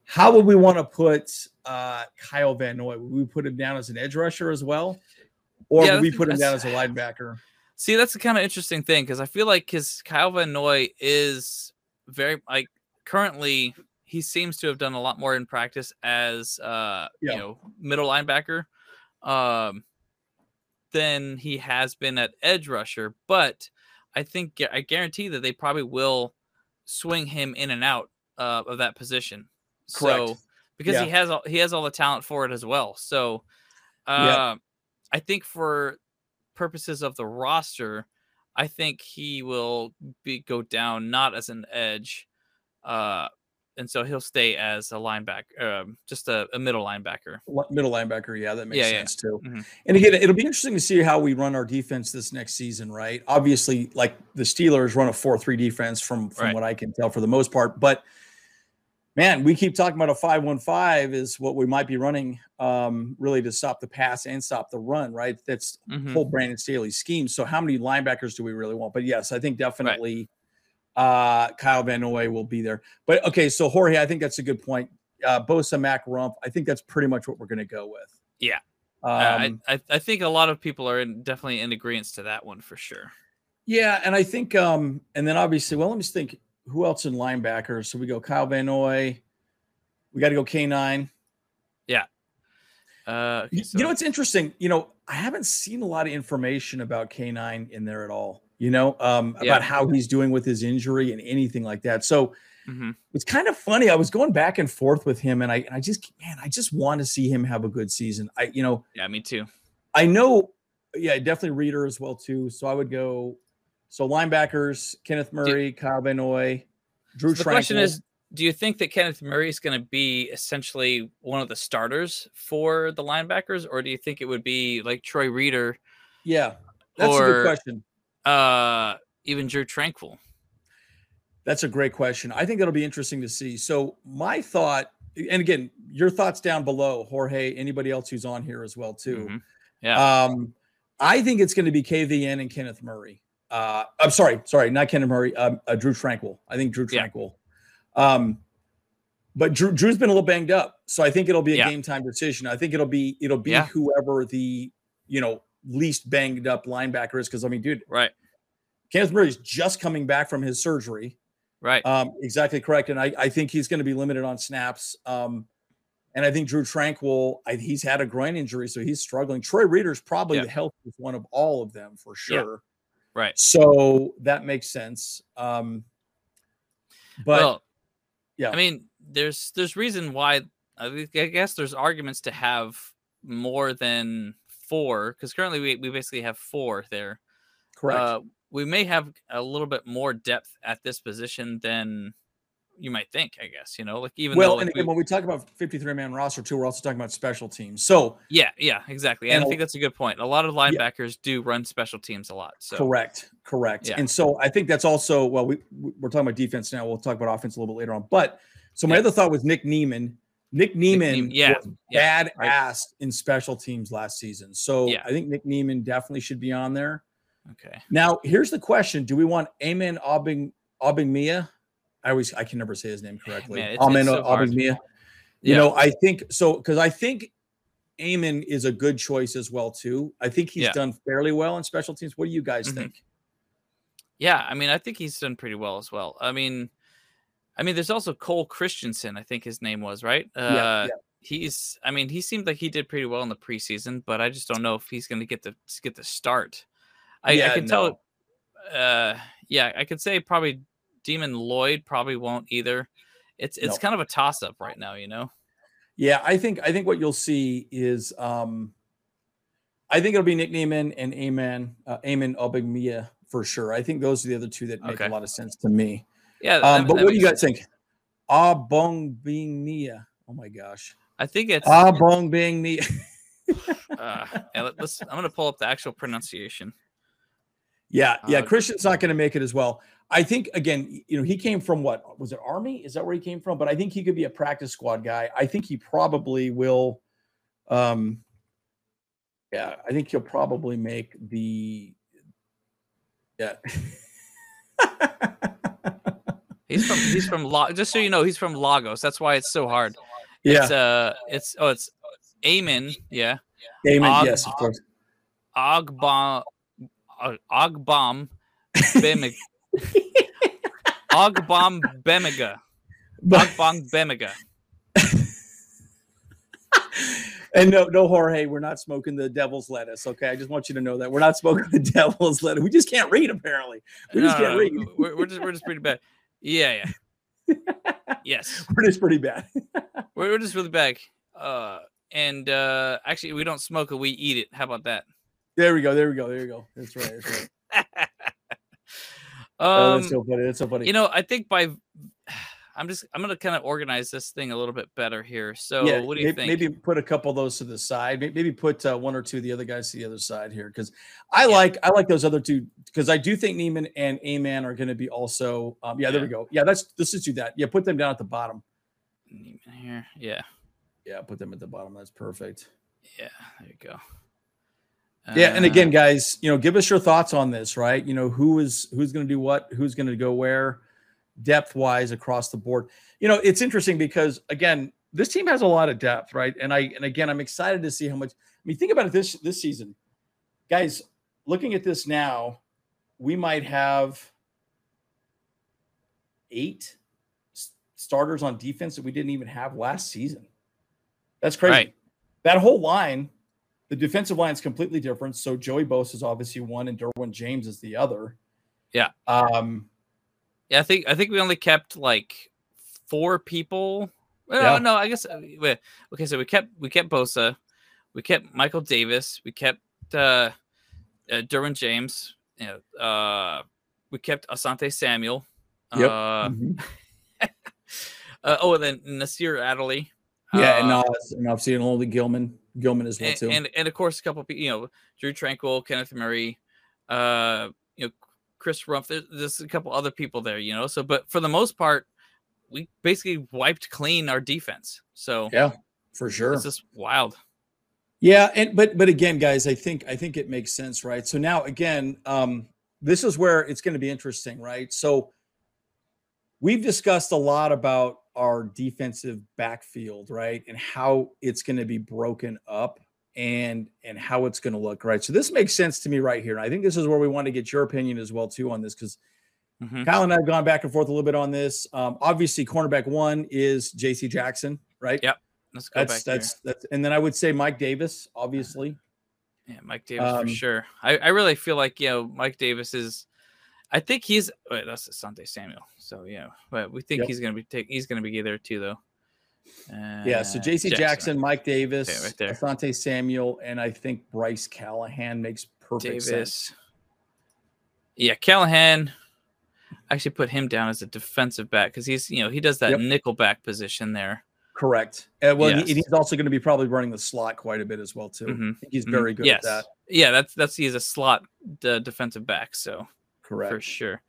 how would we want to put uh, Kyle Van Noy? Would we put him down as an edge rusher as well, or Yeah, would we put him down as a linebacker? See, that's the kind of interesting thing because I feel like his Kyle Van Noy is very like currently he seems to have done a lot more in practice as uh Yeah. you know middle linebacker um than he has been at edge rusher. But I think I guarantee that they probably will swing him in and out uh, of that position. Correct. So because he has all he has all the talent for it as well. So uh, I think for purposes of the roster, I think he will be go down not as an edge, uh, and so he'll stay as a linebacker, um, just a, a middle linebacker. Middle linebacker, yeah, that makes Yeah, yeah. sense too. Mhm. And again, it'll be interesting to see how we run our defense this next season, right? Obviously, like the Steelers run a four-three defense from from Right. what I can tell for the most part, but man, we keep talking about a five-one-five is what we might be running, um, really to stop the pass and stop the run, right? That's Mhm. whole Brandon Staley scheme. So, how many linebackers do we really want? But yes, I think definitely uh, Kyle Van Noy will be there. But okay, so Jorge, I think that's a good point. Uh, Bosa, Mack, Rumph. I think that's pretty much what we're going to go with. Yeah. Um, Uh, I, I think a lot of people are in, definitely in agreement to that one for sure. Yeah, and I think, um, and then obviously, well, let me just think who else in linebackers. So we go Kyle Van Noy. We got to go K nine. Uh, okay, You, so- you know, it's interesting. You know, I haven't seen a lot of information about K nine in there at all. You know, um, Yeah. about how he's doing with his injury and anything like that. So Mhm. it's kind of funny. I was going back and forth with him, and I, and I just, man, I just want to see him have a good season. I, you know, yeah, me too. I know, yeah, definitely Reeder as well too. So I would go. So linebackers: Kenneth Murray, Kyle Van Noy, Drew. So the question is, do you think that Kenneth Murray is going to be essentially one of the starters for the linebackers, or do you think it would be like Troy Reeder, yeah, that's a good question. Uh, even Drew Tranquill? That's a great question. I think it'll be interesting to see. So my thought, and again, your thoughts down below, Jorge. Anybody else who's on here as well too. Mhm. Yeah. Um, I think it's going to be KVN and Kenneth Murray. Uh, I'm sorry, sorry, not Kenneth Murray. Um, uh, Drew Tranquill. I think Drew Yeah. Tranquill. Um, but Drew, Drew's been a little banged up, so I think it'll be a Yeah. game time decision. I think it'll be it'll be Yeah. whoever the you know least banged up linebacker is. Because I mean, dude, Right. Kenneth is just coming back from his surgery. Right. Um, exactly correct. And I, I think he's going to be limited on snaps. Um, and I think Drew Tranquill, I, he's had a groin injury, so he's struggling. Troy Reeder's probably Yeah. the healthiest one of all of them for Yeah. sure. Right. So that makes sense. Um, but well, yeah. I mean, there's there's reason why I guess there's arguments to have more than four because currently we, we basically have four there. correct. Uh, we may have a little bit more depth at this position than you might think. I guess you know, like even well, though and again, we- when we talk about 53 man roster too, we're also talking about special teams. So yeah, yeah, exactly. And, and I think that's a good point. A lot of linebackers do run special teams a lot. So Correct, correct. Yeah. And so I think that's also well, we we- we're talking about defense now. We'll talk about offense a little bit later on. But so my Yeah. other thought was Nick Niemann. Nick Niemann, Neem- yeah, was yeah, badass in special teams last season. So Yeah. I think Nick Niemann definitely should be on there. okay, Now, here's the question: Do we want Amen Aubing Aubingmia? I always I can never say his name correctly. Man, it's- Amen it's so. You Yeah. know, I think so because I think Amon is a good choice as well too. I think he's done fairly well in special teams. What do you guys Mhm. think? yeah. I mean, I think he's done pretty well as well. I mean, I mean, there's also Cole Christiansen. I think his name was right. Uh, yeah. he's i mean he seemed like he did pretty well in the preseason but i just don't know if he's going to get the get the start i, I Yeah, can tell uh yeah i could say probably demon lloyd probably won't either it's it's No. kind of a toss up right now you know Yeah, I think I think what you'll see is um I think it'll be Nick Niemann and Amen uh, Amen Obigmia for sure. I think those are the other two that make Okay. a lot of sense to me. Yeah, Um, but what do you makes guys think? Abong Bing Nia. Oh my gosh. I think it's Abong Bing Nia. uh, yeah, let's. I'm gonna pull up the actual pronunciation. Yeah, yeah. Uh, Christian's not going to make it as well. I think again, you know, he came from what was it Army? Is that where he came from? But I think he could be a practice squad guy. I think he probably will. Um, yeah, I think he'll probably make the. Yeah. He's from he's from La- just so you know he's from Lagos. That's why it's so hard. yeah. It's uh it's oh it's Amen, yeah. Amen. Og- yes, of course. Ogbom uh, Ogbom Bemig Ogbom Bemiga. But, Ogbom Bemiga. and no, no, Jorge, we're not smoking the devil's lettuce. Okay, I just want you to know that we're not smoking the devil's lettuce. We just can't read, apparently. We just can't read. We're, we're just we're just pretty bad. Yeah, yeah. yes. We're just pretty bad. We're, we're just really bad. Uh and uh actually we don't smoke it, we eat it. How about that? There we go. There we go. There you go. That's right. That's right. Oh, um that's so funny. That's so funny. you know, I think by I'm just I'm gonna kind of organize this thing a little bit better here. So yeah, what do you maybe, think? maybe put a couple of those to the side. Maybe put uh, one or two of the other guys to the other side here because I Yeah. like I like those other two because I do think Niemann and Aman are going to be also. Um, yeah, there we go. Yeah, that's let's just do that. Yeah, put them down at the bottom. Niemann here. Yeah, Yeah, put them at the bottom. That's perfect. yeah, there you go. Yeah, and Uh, again, guys, you know, give us your thoughts on this, right? You know, who is who's going to do what, who's going to go where, depth wise across the board. You know, it's interesting because again, this team has a lot of depth, right? And I and again, I'm excited to see how much. I mean, think about it this this season, guys. Looking at this now, we might have eight starters on defense that we didn't even have last season. That's crazy. Right. That whole line, the defensive line is completely different. So Joey Bosa is obviously one, and Derwin James is the other. Yeah. Um. Yeah, I think I think we only kept like four people. Well, Yeah. no, I guess uh, wait, okay. So we kept we kept Bosa, we kept Michael Davis, we kept uh, uh Derwin James, you know, uh, we kept Asante Samuel. Yep. Uh, mhm. uh, oh, and then Nasir Adderley. yeah, and, uh, and obviously and only Gilman, Gilman as well and, too. and and of course a couple people, you know, Drew Tranquill, Kenneth Murray, uh, you know, Chris Rumph. There's, there's a couple other people there, you know. So, but for the most part, we basically wiped clean our defense. So yeah, for sure. it's just wild. Yeah, and but but again, guys, I think I think it makes sense, right? So now again, um, this is where it's going to be interesting, right? So we've discussed a lot about our defensive backfield, right, and how it's going to be broken up and and how it's going to look, right? So this makes sense to me right here. And I think this is where we want to get your opinion as well too on this because Mhm. Kyle and I have gone back and forth a little bit on this. Um, obviously, cornerback one is J.C. Jackson, right? Yep. Let's go That's back that's that's, and then I would say Mike Davis, obviously. Yeah, Mike Davis um, for sure. I, I really feel like you know Mike Davis is. I think he's wait, that's Asante Samuel. So yeah, but we think Yep. he's gonna be take he's gonna be there too though. Yeah, so Uh, J.C. Jackson, Mike Davis, right there. Asante Samuel, and I think Bryce Callahan makes perfect sense. Yeah, Callahan. I actually put him down as a defensive back because he's you know he does that Yep. nickel back position there. Correct. Uh, well, he- he's also going to be probably running the slot quite a bit as well too. Mhm, I think he's Mhm. very good yes. at that. Yeah, that's that's he's a slot uh, defensive back, so Correct. for sure.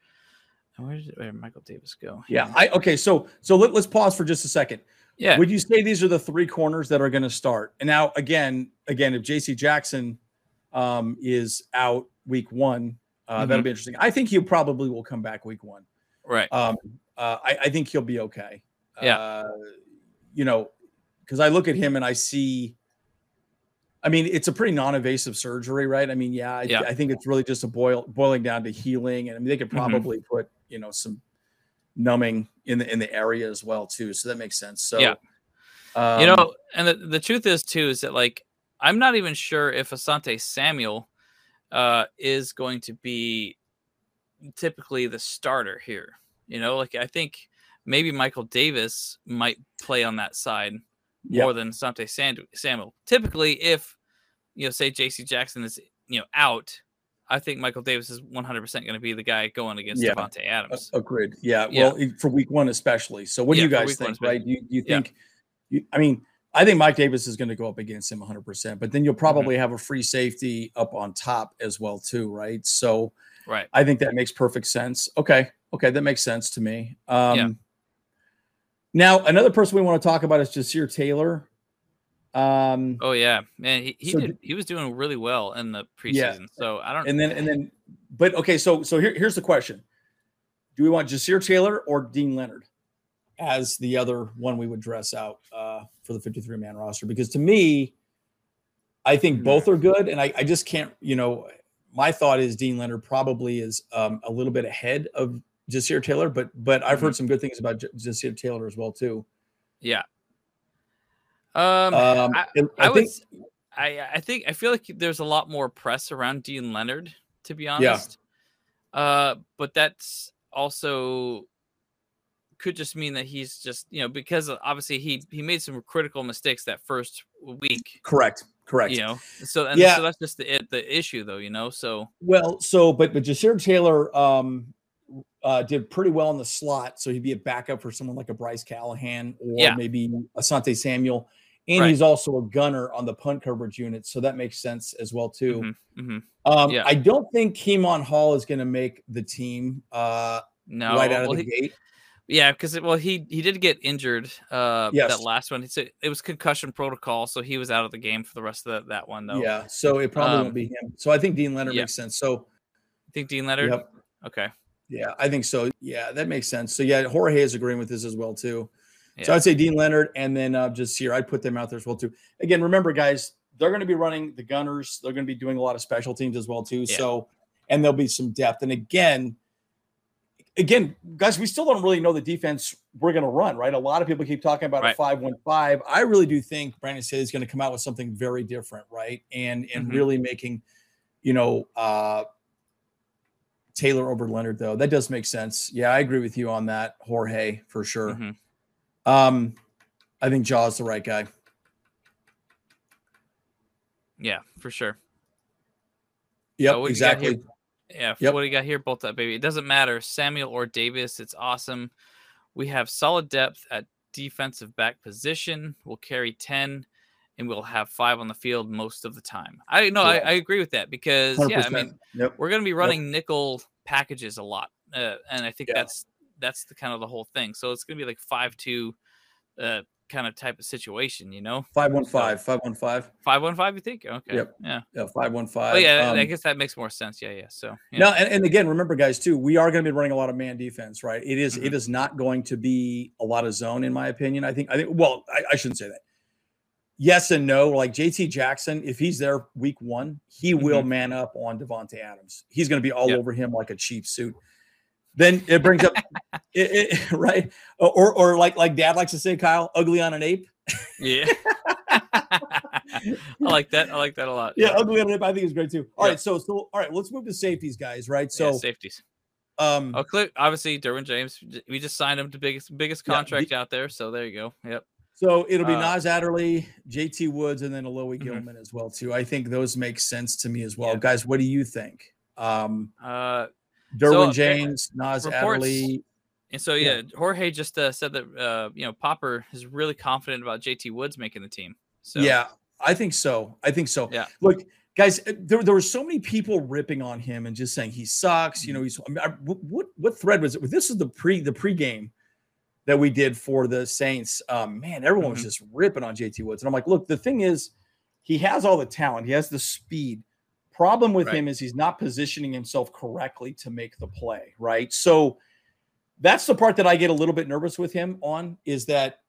Where did where did Michael Davis go? Yeah. I okay. So so let, let's pause for just a second. Yeah. Would you say these are the three corners that are going to start? And now again, again, if J.C. Jackson um, is out week one, uh, that'll Mhm. be interesting. I think he probably will come back week one. right. um, uh, I, I think he'll be okay. Yeah. Uh, you know, because I look at him and I see. I mean, it's a pretty non-invasive surgery, right? I mean, yeah, I, Yeah. I think it's really just a boil boiling down to healing, and I mean, they could Mhm. probably put you know some numbing in the in the area as well too, so that makes sense. So, Yeah. um, you know, and the, the truth is too is that like I'm not even sure if Asante Samuel uh is going to be typically the starter here. You know, like I think maybe Michael Davis might play on that side. more than Sante Samuel. Typically, if you know, say J.C. Jackson is you know out, I think Michael Davis is 100 percent going to be the guy going against yeah. Davante Adams. Agreed. Yeah. yeah. Well, for Week One especially. So, what do you guys think? Right? Do you, you think? You, I mean, I think Mike Davis is going to go up against him 100. percent But then you'll mm-hmm. probably mm-hmm. have a free safety up on top as well too, right? So, right. I think that makes perfect sense. Okay. Okay, that makes sense to me. Um, now, another person we want to talk about is Ja'Sir Taylor. Um, oh yeah, man, he he, so did, he was doing really well in the preseason. Yeah. So I don't. Know and then and then, but okay, so so here, here's the question: Do we want Ja'Sir Taylor or Deane Leonard as the other one we would dress out uh, for the 53 man roster? Because to me, I think mm-hmm. both are good, and I, I just can't. You know, my thought is Deane Leonard probably is um, a little bit ahead of Ja'Sir Taylor, but but I've heard mm-hmm. some good things about J- Ja'Sir Taylor as well too. Yeah. Um, um I, I, I think, would, I I think I feel like there's a lot more press around Deane Leonard, to be honest. Yeah. Uh, but that's also could just mean that he's just you know because obviously he he made some critical mistakes that first week. Correct. Correct. You know, so and yeah. so that's just the the issue though. You know, so well, so but but Ja'Sir Taylor, um, uh, did pretty well in the slot, so he'd be a backup for someone like a Bryce Callahan or yeah. maybe Asante Samuel. And right. he's also a gunner on the punt coverage unit, so that makes sense as well too. Mm-hmm. Mm-hmm. Um, yeah. I don't think Kemon Hall is going to make the team. Uh, no, right out well, of the he, gate. Yeah, because well, he he did get injured. Uh, yes. that last one. It's a, it was concussion protocol, so he was out of the game for the rest of the, that one though. Yeah, so it probably um, won't be him. So I think Deane Leonard yeah. makes sense. So, I think Deane Leonard. Yep. Okay. Yeah, I think so. Yeah, that makes sense. So yeah, Jorge is agreeing with this as well too. Yeah. So I'd say Deane Leonard and then uh, Ja'Sir I'd put them out there as well too. Again, remember guys, they're going to be running the gunners. They're going to be doing a lot of special teams as well too. Yeah. So and there'll be some depth. And again, again, guys, we still don't really know the defense we're going to run, right? A lot of people keep talking about right. a five-one-five. I really do think Brandon Staley is going to come out with something very different, right? And and mm-hmm. really making, you know, uh, Taylor over Leonard, though. That does make sense. Yeah, I agree with you on that, Jorge, for sure. Mm-hmm. Um, I think Jaw's the right guy. Yeah, for sure. Yep, so exactly. Yeah, yep. what do you got here? Both that baby. It doesn't matter, Samuel or Davis. It's awesome. We have solid depth at defensive back position. We'll carry ten, and we'll have five on the field most of the time. I know I, I, agree with that because 100%. yeah, I mean yep. we're going to be running yep. nickel packages a lot, uh, and I think yeah. that's that's the kind of the whole thing. So it's going to be like five two, uh, kind of type of situation, you know. Five one five, five one five, five one five. You think? Okay. Yep. Yeah. Yeah. Five one five. Oh, yeah, um, I guess that makes more sense. Yeah, yeah. So yeah. no, and, and again, remember, guys, too, we are going to be running a lot of man defense, right? It is, mm-hmm. it is not going to be a lot of zone, in my opinion. I think. I think. Well, I, I shouldn't say that yes and no. Like J.C. Jackson, if he's there week one, he will mm-hmm. man up on Davante Adams. He's going to be all yep. over him like a cheap suit. Then it brings up, it, it, right? Or, or like like Dad likes to say, Kyle, ugly on an ape. Yeah, I like that. I like that a lot. Yeah, yeah. ugly on an ape. I think is great too. All yeah. right, so so all right, let's move to safeties, guys. Right, so yeah, safeties. Um, oh, obviously, Derwin James. We just signed him to biggest biggest contract the, out there. So there you go. Yep. So it'll be uh, Nas Adderley, JT Woods, and then Alohi mm-hmm. Gilman as well too. I think those make sense to me as well, yeah. guys. What do you think? Um, uh, Derwin so, James, Nas reports, Adderley. And so yeah, yeah. Jorge just uh, said that uh, you know Popper is really confident about JT Woods making the team. So yeah, I think so. I think so. Yeah. Look, guys, uh, there, there were so many people ripping on him and just saying he sucks. You know, mm-hmm. he's I mean, I, what what thread was it? This is the pre the pregame that we did for the Saints, um, man, everyone mm-hmm. was just ripping on JT Woods. And I'm like, look, the thing is, he has all the talent, he has the speed. Problem with right. him is he's not positioning himself correctly to make the play, right? So that's the part that I get a little bit nervous with him on is that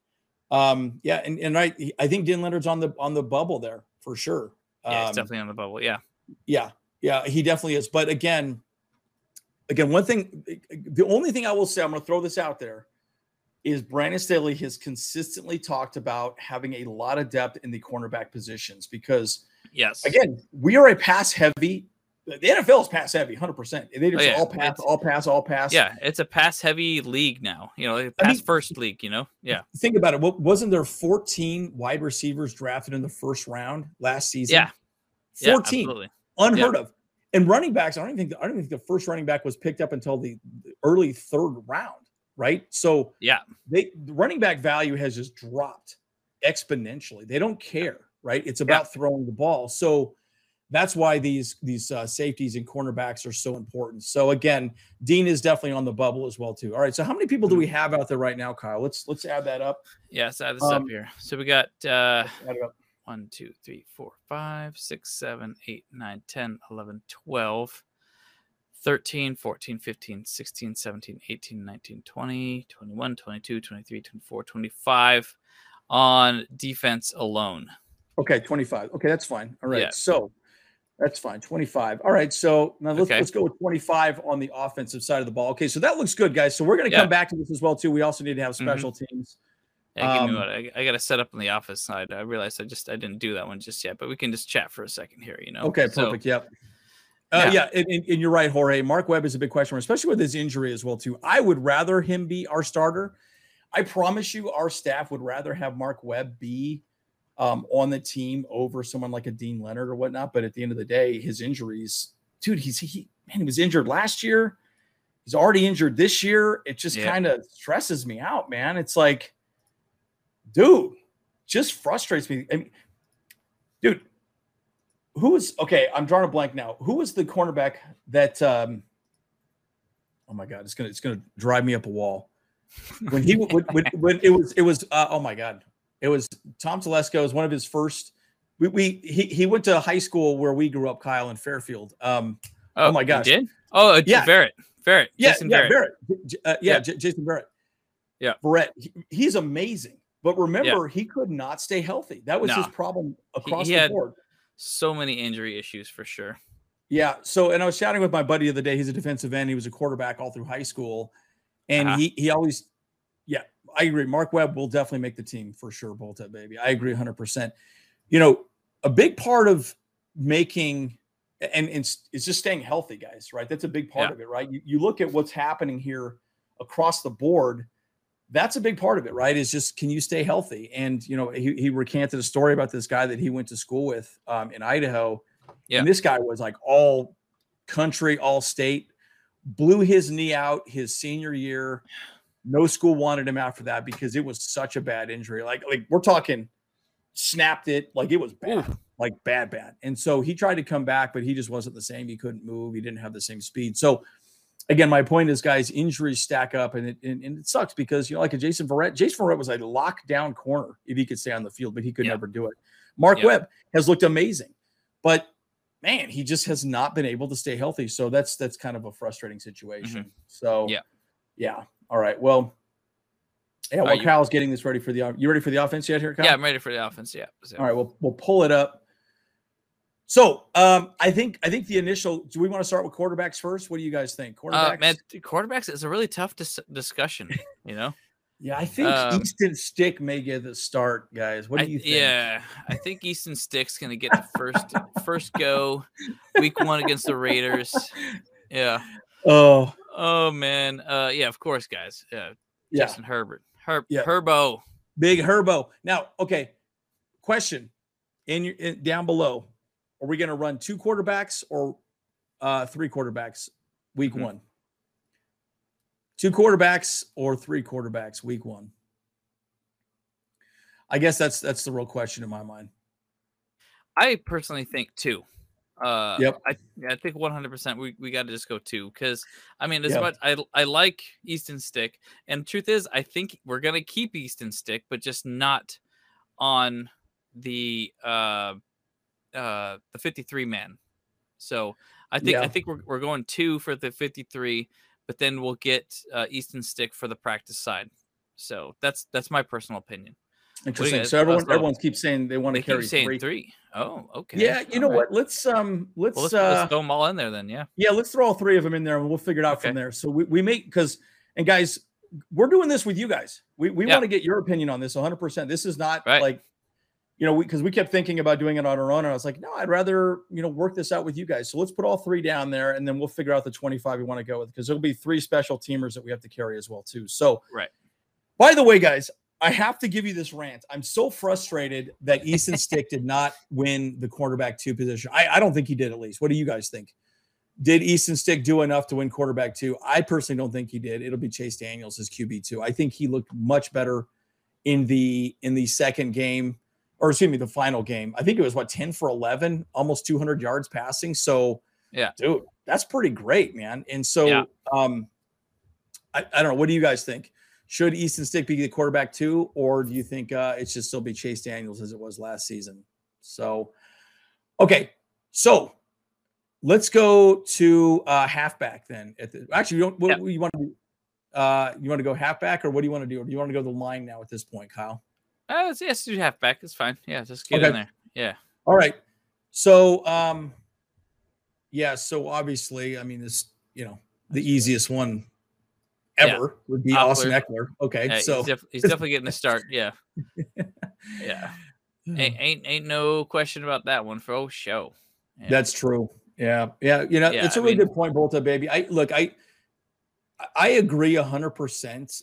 um yeah, and, and I I think Deane Leonard's on the on the bubble there for sure. Yeah, um, definitely on the bubble. Yeah. Yeah. Yeah, he definitely is. But again, again, one thing the only thing I will say, I'm gonna throw this out there is Brandon Staley has consistently talked about having a lot of depth in the cornerback positions because, yes, again, we are a pass heavy the NFL is pass heavy, hundred percent. They just Oh, yeah. all pass, It's- all pass, all pass. Yeah, it's a pass heavy league now. You know, a I pass mean- first league. You know, yeah, Think about it. What wasn't there 14 wide receivers drafted in the first round last season? yeah, yeah, 14. absolutely. unheard of. And running backs, I don't even think I don't even think the first running back was picked up until the the early third round, right? So Yeah. they the running back value has just dropped exponentially. They don't care, right? It's about throwing the ball. So that's why these these uh, safeties and cornerbacks are so important. So again, Deane is definitely on the bubble as well too. All right, so how many people do we have out there right now, Kyle? Let's let's add that up. Yeah, let's add this Um, up here. So we got uh Add it up. 1, 2, 3, 4, 5, 6, 7, 8, 9, 10, 11, 12, 13, 14, 15, 16, 17, 18, 19, 20, 21, 22, 23, 24, 25 on defense alone. Okay, 25. Okay, that's fine. All right. Yeah. So that's fine. 25. All right. So now let's Okay. let's go with 25 on the offensive side of the ball. Okay, so that looks good, guys. So we're gonna Yeah. come back to this as well, too. We also need to have Mhm. special teams. Yeah, Um, I, I got to set up on the office side. I realized I just I didn't do that one just yet, but we can just chat for a second here. You know. Okay, So, perfect. yep. Uh, yeah. yeah, and, and- you're right, Jorge. Mark Webb is a big question, especially with his injury as well, too. I would rather him be our starter. I promise you, our staff would rather have Mark Webb be um, on the team over someone like a Deane Leonard or whatnot. But at the end of the day, his injuries, dude, he's he man, he was injured last year. He's already injured this year. It just Yeah. kind of stresses me out, man. It's like, dude, just frustrates me. I mean, dude, who was okay? I'm drawing a blank now. Who was the cornerback that? um Oh my god, it's gonna it's gonna drive me up a wall. When he when, when, when it was it was uh, oh my god, it was Tom Telesco. Was one of his first. We, we he he went to high school where we grew up, Kyle in Fairfield. Um, Oh, my you gosh. did? Oh, uh, Yeah. Verrett. Verrett. yeah, Jason yeah, Verrett. Verrett. Uh, yeah, Yeah. J- Jason Verrett. Yeah. Verrett. He- he's amazing, but remember, he could not stay healthy. That was his problem across he the had- board. So many injury issues for sure. Yeah. So, and I was chatting with my buddy the other day. He's a defensive end. He was a quarterback all through high school, and Uh-huh. he he always, yeah, I agree. Mark Webb will definitely make the team for sure. Bolt up, baby. I agree 100. percent You know, a big part of making and, and it's it's just staying healthy, guys. Right. That's a big part Yeah. of it, right? You, you look at what's happening here across the board. That's a big part of it, right? Is just can you stay healthy? And you know, he, he recanted a story about this guy that he went to school with um, in Idaho. Yeah. And this guy was like all country, all state, blew his knee out his senior year. No school wanted him after that because it was such a bad injury. Like, like we're talking snapped it, like it was bad, like bad, bad. And so he tried to come back, but he just wasn't the same. He couldn't move, he didn't have the same speed. So again, my point is, guys, injuries stack up and it and, and it sucks because you know, like a Jason Verrett, Jason Verrett was a lockdown corner if he could stay on the field, but he could Yeah. never do it. Mark Yeah. Webb has looked amazing, but man, he just has not been able to stay healthy. So that's that's kind of a frustrating situation. So Mm-hmm. Yeah. yeah. All right. Well, yeah. While you- Kyle's getting this ready for the you ready for the offense yet here, Kyle? Yeah, I'm ready for the offense. Yeah. So- All right, we'll we'll pull it up. So um, I think I think the initial. Do we want to start with quarterbacks first? What do you guys think? Quarterbacks. Uh, man, quarterbacks is a really tough dis- discussion. You know. yeah, I think um, Easton Stick may get the start, guys. What do I- you think? Yeah, I think Easton Stick's gonna get the first first go, week one against the Raiders. Yeah. Oh, Oh man. Uh, yeah. Of course, guys. Yeah. yeah. Justin Herbert. Herb. Yeah. Herbo. Big Herbo. Now, okay. Question in your in, down below. Are we going to run two quarterbacks or uh, three quarterbacks week Mhm. one? Two quarterbacks or three quarterbacks week one? I guess that's that's the real question in my mind. I personally think two. Uh, Yep. I I think 100. percent We we got to just go two because I mean as Yeah. much I I like Easton Stick and truth is I think we're gonna keep Easton Stick but just not on the uh uh the 53 man. So I think I think we're we're going two for the 53, but then we'll get uh, Easton Stick for the practice side. So that's that's my personal opinion. Interesting. So everyone so- everyone keeps saying they want to They carry keep saying three. three. Oh, okay. Yeah, you know All right. what? Let's um let's, Well, let's, uh let's throw them all in there then. Yeah. yeah, let's throw all three of them in there and we'll figure it out from there. So we, we make because and guys, we're doing this with you guys. We we Yeah. want to get your opinion on this 100%. This is not Right. like you know, because we, we, kept thinking about doing it on our own, and I was like, no, I'd rather you know work this out with you guys. So let's put all three down there, and then we'll figure out the 25 we want to go with because there'll be three special teamers that we have to carry as well too. So right. By the way, guys, I have to give you this rant. I'm so frustrated that Easton Stick did not win the quarterback two position. I, I don't think he did. At least, what do you guys think? Did Easton Stick do enough to win quarterback two? I personally don't think he did. It'll be Chase Daniels as QB two. I think he looked much better in the in the second game or excuse me, the final game. I think it was what 10 for 11, almost 200 yards passing. So, yeah, dude, that's pretty great, man. And so, yeah. um, I, I don't know. What do you guys think? Should Easton Stick be the quarterback too, or do you think uh, it should still be Chase Daniels as it was last season? So, okay, so let's go to uh, halfback then. At the, actually, you don't. What, yeah. you want to? Uh, you want to go halfback, or what do you want to do? Or do you want to go to the line now at this point, Kyle? Uh, let's, yes, do halfback. It's fine. Yeah, just get okay. in there. Yeah. All right. So, um, yeah. So obviously, I mean, this, you know, the easiest one ever yeah. would be Oppler. Austin Ekeler. Okay, yeah, so he's, def- he's, definitely getting a start. Yeah. yeah. Ain't, ain't ain't no question about that one for show. Yeah. That's true. Yeah, yeah. You know, it's a really mean, good point, Bolta, baby. I look, I I agree hundred percent.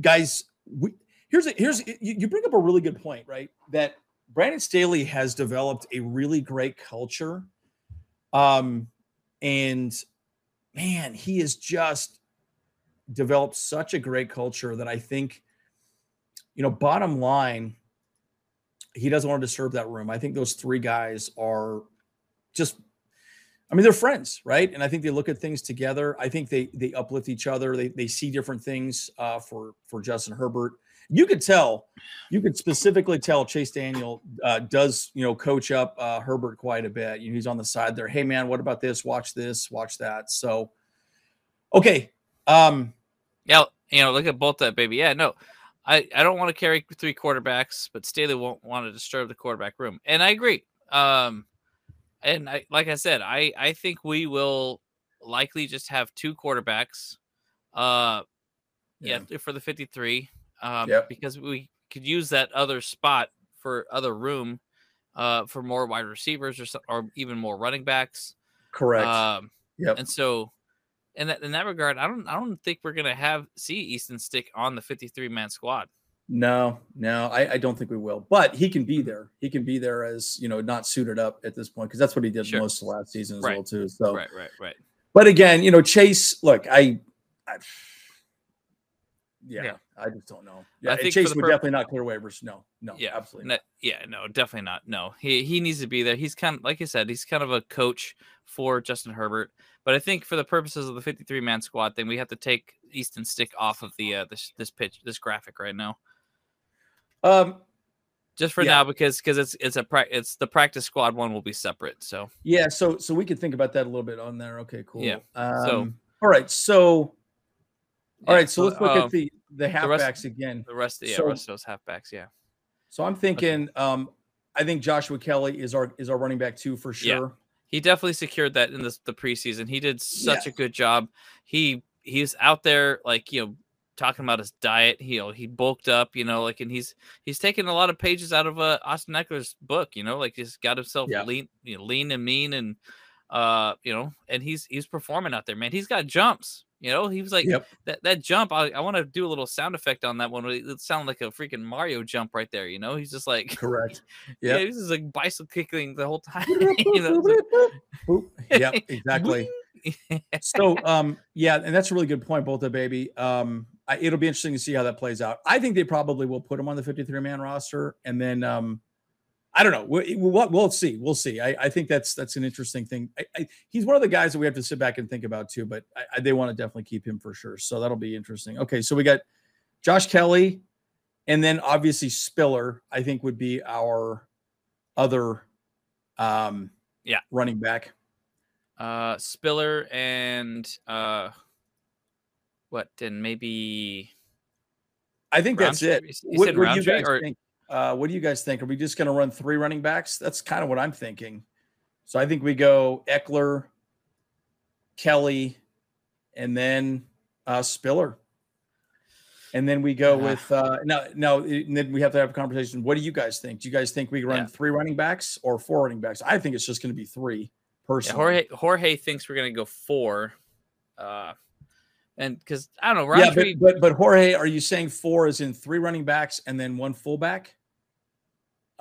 Guys, we here's a, here's you bring up a really good point, right? That Brandon Staley has developed a really great culture. Um, and man, he is just developed such a great culture that I think, you know, bottom line, he doesn't want to disturb that room. I think those three guys are just I mean, they're friends, right? And I think they look at things together. I think they they uplift each other. They they see different things uh, for for Justin Herbert you could tell, you could specifically tell Chase Daniel uh, does, you know, coach up uh, Herbert quite a bit. You know, he's on the side there. Hey, man, what about this? Watch this, watch that. So, okay. Um, yeah, you know, look at both that baby. Yeah, no, I, I don't want to carry three quarterbacks, but Staley won't want to disturb the quarterback room. And I agree. Um, and I, like I said, I, I think we will likely just have two quarterbacks. Uh, yeah, yeah for the 53 um, yep. because we could use that other spot for other room uh, for more wide receivers or, or even more running backs. Correct. Um, yep. And so, in that in that regard, I don't I don't think we're gonna have see Easton Stick on the 53 man squad. No, no, I, I, don't think we will. But he can be mm-hmm. there. He can be there as you know, not suited up at this point because that's what he did sure. most of last season as right. well too. So right, right, right. But again, you know, Chase. Look, I, I yeah, yeah, I just don't know. Yeah, I think Chase would definitely not clear waivers. No, no, yeah, absolutely. No, yeah, no, definitely not. No, he he needs to be there. He's kind of like I said, he's kind of a coach for Justin Herbert. But I think for the purposes of the 53 man squad thing, we have to take Easton Stick off of the uh, this this pitch this graphic right now. Um, just for yeah. now because because it's it's a pra- it's the practice squad one will be separate. So yeah, so so we can think about that a little bit on there. Okay, cool. Yeah. Um, so all right, so all right, so let's look at the the halfbacks again. The rest, yeah, so, rest of those halfbacks, yeah. So I'm thinking, um, I think Joshua Kelley is our is our running back too for sure. Yeah. He definitely secured that in the the preseason. He did such yeah. a good job. He he's out there like you know talking about his diet. He you know, he bulked up, you know, like and he's he's taken a lot of pages out of uh, Austin Ekeler's book, you know, like he's got himself yeah. lean, you know, lean and mean and uh, you know, and he's he's performing out there, man. He's got jumps. You know, he was like yep. that that jump. I, I want to do a little sound effect on that one. It sounded like a freaking Mario jump right there. You know, he's just like correct. Yeah, he's just like bicycle kicking the whole time. you know, yeah, exactly. so, um, yeah, and that's a really good point, both the baby. Um, I, it'll be interesting to see how that plays out. I think they probably will put him on the 53 man roster, and then um, I don't know. We'll, we'll, see. We'll see. I, I, think that's that's an interesting thing. I, I, he's one of the guys that we have to sit back and think about too. But they want to definitely keep him for sure. So that'll be interesting. Okay, so we got Josh Kelley, and then obviously Spiller. I think would be our other, um, yeah, running back. Uh, Spiller and uh, what? And maybe. I think that's it. What, what do you guys or, think? Uh, what do you guys think? Are we just going to run three running backs? That's kind of what I'm thinking. So I think we go Ekeler, Kelley, and then uh, Spiller. and then we go Yeah. with uh now now and then we have to have a conversation. What do you guys think? Do you guys think we run Yeah. three running backs or four running backs? I think it's just going to be three. Yeah, Jorge Jorge thinks we're gonna go four, uh, and because I don't know, yeah, but, but but Jorge, are you saying four is in three running backs and then one fullback?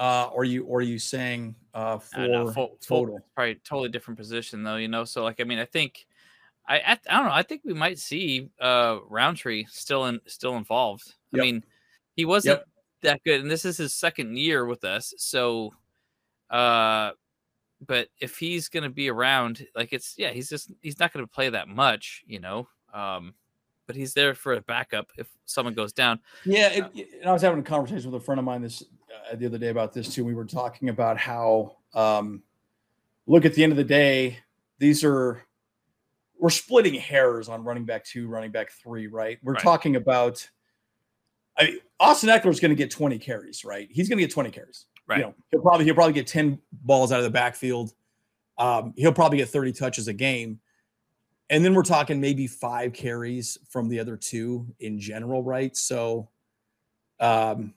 Uh, or you or are you saying uh don't know, full, full, total? probably totally different position though, you know. So like, I mean, I think, I, I, I don't know. I think we might see uh Rountree still in still involved. I mean, he wasn't Yep. that good, and this is his second year with us. So, uh, but if he's gonna be around, like it's yeah, he's just he's not gonna play that much, you know. Um, but he's there for a backup if someone goes down. Yeah, it, it- and I was having a conversation with a friend of mine this uh, the other day about this too. We were talking about how, um, look, at the end of the day, these are we're splitting hairs on running back two, running back three, right? We're Right. talking about. I mean, Austin Ekeler is going to get 20 carries, right? He's going to get 20 carries. Right. You know, he'll probably he'll probably get 10 balls out of the backfield. Um, he'll probably get 30 touches a game. And then we're talking maybe five carries from the other two in general, right? So um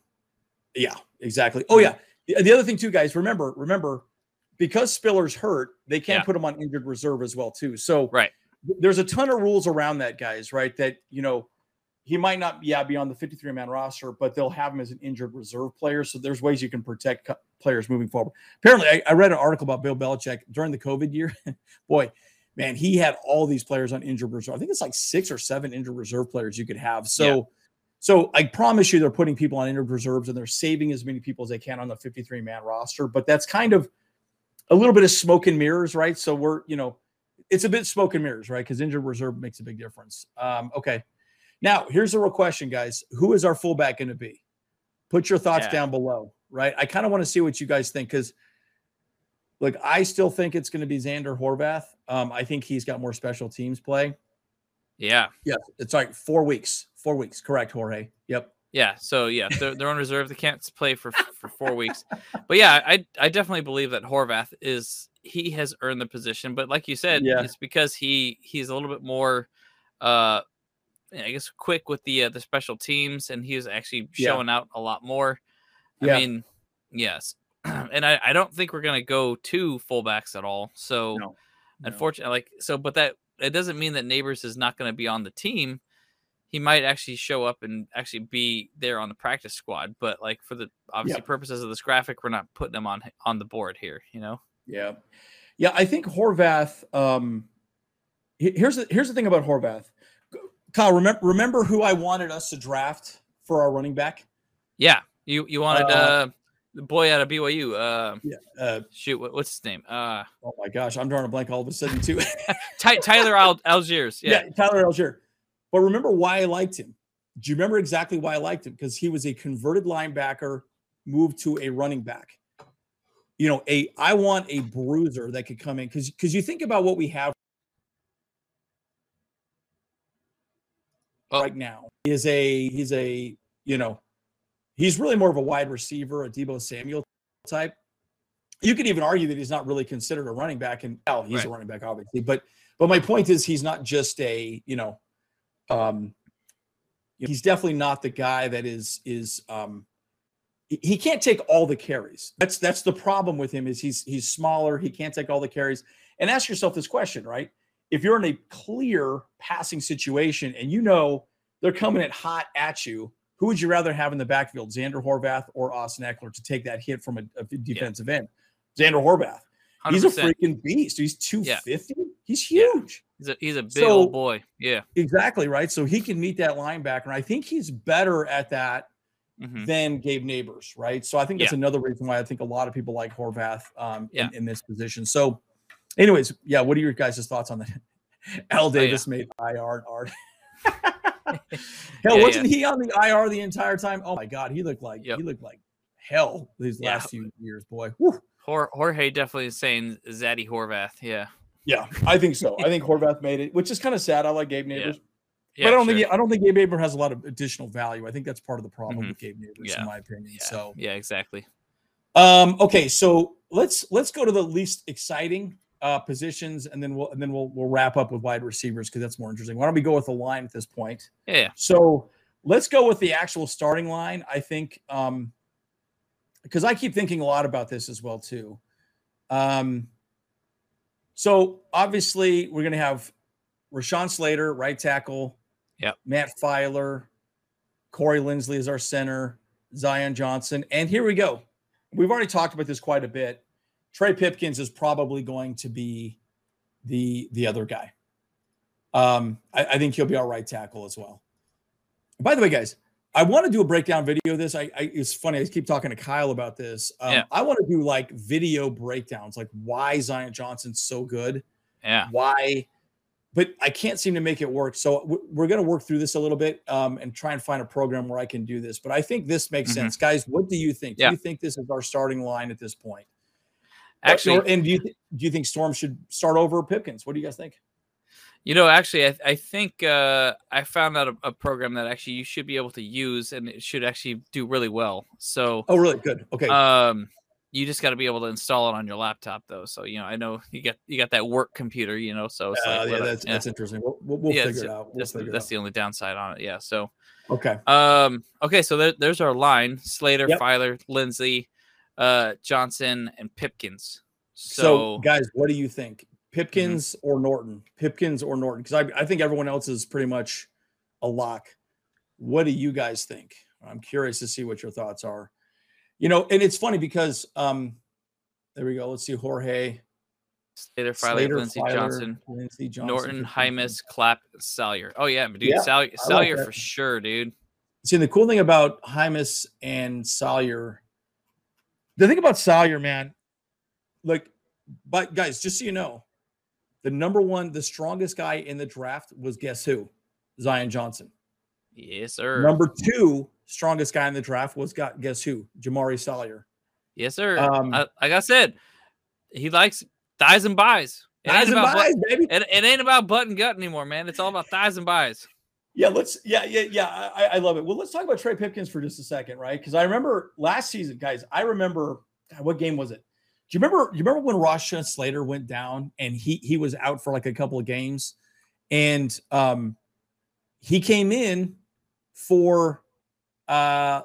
yeah, exactly. Oh yeah. The, the other thing too, guys, remember, remember, because Spiller's hurt, they can't Yeah. put him on injured reserve as well, too. So Right. there's a ton of rules around that, guys, right? That you know, he might not, yeah, be on the 53 man roster, but they'll have him as an injured reserve player. So there's ways you can protect players moving forward. Apparently, I, I read an article about Bill Belichick during the COVID year. Boy, man, he had all these players on injured reserve. I think it's like six or seven injured reserve players you could have. So, Yeah. so I promise you, they're putting people on injured reserves and they're saving as many people as they can on the 53 man roster. But that's kind of a little bit of smoke and mirrors, right? So we're, you know, it's a bit smoke and mirrors, right? Because injured reserve makes a big difference. Um, okay. Now, here's the real question, guys. Who is our fullback going to be? Put your thoughts Yeah. down below, right? I kind of want to see what you guys think because, look, I still think it's going to be Zander Horvath. Um, I think he's got more special teams play. Yeah. Yeah. it's like four weeks. Four weeks, correct, Jorge? Yep. Yeah, so yeah, they're, they're on reserve. They can't play for for four weeks. But yeah, I I definitely believe that Horvath is he has earned the position. But like you said, Yeah. it's because he he's a little bit more, uh, I guess quick with the uh, the special teams, and he was actually Yeah. showing out a lot more. I Yeah. mean, yes, and I I don't think we're gonna go two fullbacks at all. So No. No. unfortunately, like so, but that it doesn't mean that Nabers is not going to be on the team. He might actually show up and actually be there on the practice squad, but like for the obviously purposes of this graphic, we're not putting him on on the board here. You know, Yeah, yeah. I think Horvath. Um, here's the here's the thing about Horvath. Kyle, remember remember who I wanted us to draft for our running back? yeah. You you wanted Uh, uh, the boy out of BYU. Uh, Yeah. Uh, shoot, what, what's his name? Uh, oh my gosh, I'm drawing a blank all of a sudden too. Ty, Tyler Al- Allgeiers. yeah. Yeah, Tyler Allgeier. But remember why I liked him? Do you remember exactly why I liked him? Because he was a converted linebacker moved to a running back. You know, a I want a bruiser that could come in because because you think about what we have Oh. right now is a he's a you know he's really more of a wide receiver, a Deebo Samuel type. You could even argue that he's not really considered a running back, and well, he's a running back, obviously. But but my point is, he's not just a you know, um, he's definitely not the guy that is is um, he- he can't take all the carries. That's that's the problem with him is he's he's smaller. He can't take all the carries. And ask yourself this question, right? If you're in a clear passing situation and you know they're coming at hot at you, who would you rather have in the backfield, Zander Horvath or Austin Ekeler, to take that hit from a, a defensive end? Zander Horvath. He's a freaking beast. He's 250. He's huge. He's a he's a big So- old boy. Yeah. Exactly, right? So he can meet that linebacker. And I think he's better at that Mhm. than Gabe Nabers, right? So I think that's another reason why I think a lot of people like Horvath um, Yeah. in, in this position. So, anyways, yeah, what are your guys' thoughts on that? Al Oh, yeah. Davis made IR and art. Hell, Yeah, wasn't he on the IR the entire time? Oh my God, he looked like Yep. he looked like hell these Yeah. last few years, boy. Whew. Jorge definitely is saying Zaddy Horvath. Yeah. Yeah, I think so. I think Horvath made it, which is kind of sad. I like Gabe Yeah. Nabers, Yeah. but I don't sure. think I don't think Gabe Nabers has a lot of additional value. I think that's part of the problem Mhm. with Gabe Nabers, Yeah. in my opinion. Yeah. So yeah, exactly. Um, okay, so let's let's go to the least exciting uh, positions, and then we'll and then we'll we'll wrap up with wide receivers because that's more interesting. Why don't we go with the line at this point? Yeah. So let's go with the actual starting line. I think um because I keep thinking a lot about this as well too. Um so obviously we're gonna have Rashawn Slater, right tackle. Yeah. Matt Feiler, Corey Linsley is our center, Zion Johnson. And here we go. We've already talked about this quite a bit. Trey Pipkins is probably going to be the the other guy. Um, I, I think he'll be our right tackle as well. By the way, guys, I want to do a breakdown video of this. I, I it's funny. I keep talking to Kyle about this. Um, Yeah. I want to do like video breakdowns, like why Zion Johnson's so good, Yeah. why, but I can't seem to make it work. So w- we're going to work through this a little bit um, and try and find a program where I can do this. But I think this makes Mhm. sense, guys. What do you think? Yeah. Do you think this is our starting line at this point? Actually, Or- and do you th- do you think Storm should start over Pipkins? What do you guys think? You know, actually, I, I think uh, I found out a, a program that actually you should be able to use, and it should actually do really well. So, Oh, really? Good. Okay. um, you just got to be able to install it on your laptop, though. So, you know, I know you got you got that work computer, you know. So, it's Uh, like, yeah, that's that's interesting. We'll, we'll, we'll Yeah, figure it out. We'll that's, the, figure it that's out. the only downside on it. Yeah. So, Okay. um, okay, so there, there's our line: Slater, Yep. Feiler, Linsley, uh, Johnson, and Pipkins. So, So, guys, what do you think? Pipkins Mm-hmm. or Norton? Pipkins or Norton? Because I, I think everyone else is pretty much a lock. What do you guys think? I'm curious to see what your thoughts are. You know, and it's funny because um, there we go. Let's see, Jorge, Slater, Feiler, Slater, Linsley, Feiler, Johnson, Linsley Johnson, Norton. Jaimes, Clapp, Salyer. Oh yeah, dude, Yeah, Sal- like Salyer that. for sure, dude. See, the cool thing about Jaimes and Salyer, the thing about Salyer, man, like, but guys, just so you know, the number one, the strongest guy in the draft was guess who? Zion Johnson. Yes, sir. Number two, strongest guy in the draft was got guess who? Jamaree Salyer. yes, sir. Um, I, like I said, he likes thighs and buys. It ain't and about buys, butt, baby. it, it ain't about butt and gut anymore, man. It's all about thighs and buys. Yeah, let's. Yeah, yeah, yeah. I, I love it. Well, let's talk about Trey Pipkins for just a second, right? Because I remember last season, guys. I remember what game was it? Do you remember? You remember when Rashawn Slater went down and he he was out for like a couple of games, and um, he came in for uh,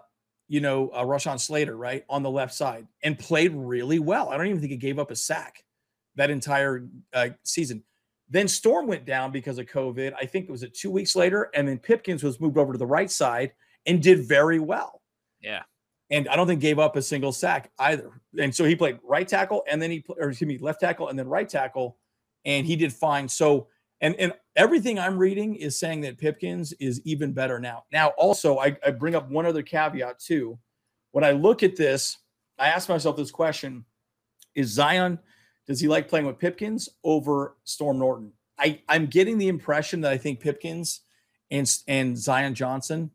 you know, uh, Rashawn Slater, right on the left side, and played really well. I don't even think he gave up a sack that entire uh, season. Then Storm went down because of COVID. I think it was a two weeks later, and then Pipkins was moved over to the right side and did very well. Yeah. And I don't think gave up a single sack either. And so he played right tackle, and then he or excuse me, left tackle, and then right tackle, and he did fine. So and and everything I'm reading is saying that Pipkins is even better now. Now, also, I, I bring up one other caveat too. When I look at this, I ask myself this question: Is Zion? Does he like playing with Pipkins over Storm Norton? I, I'm getting the impression that I think Pipkins and, and Zion Johnson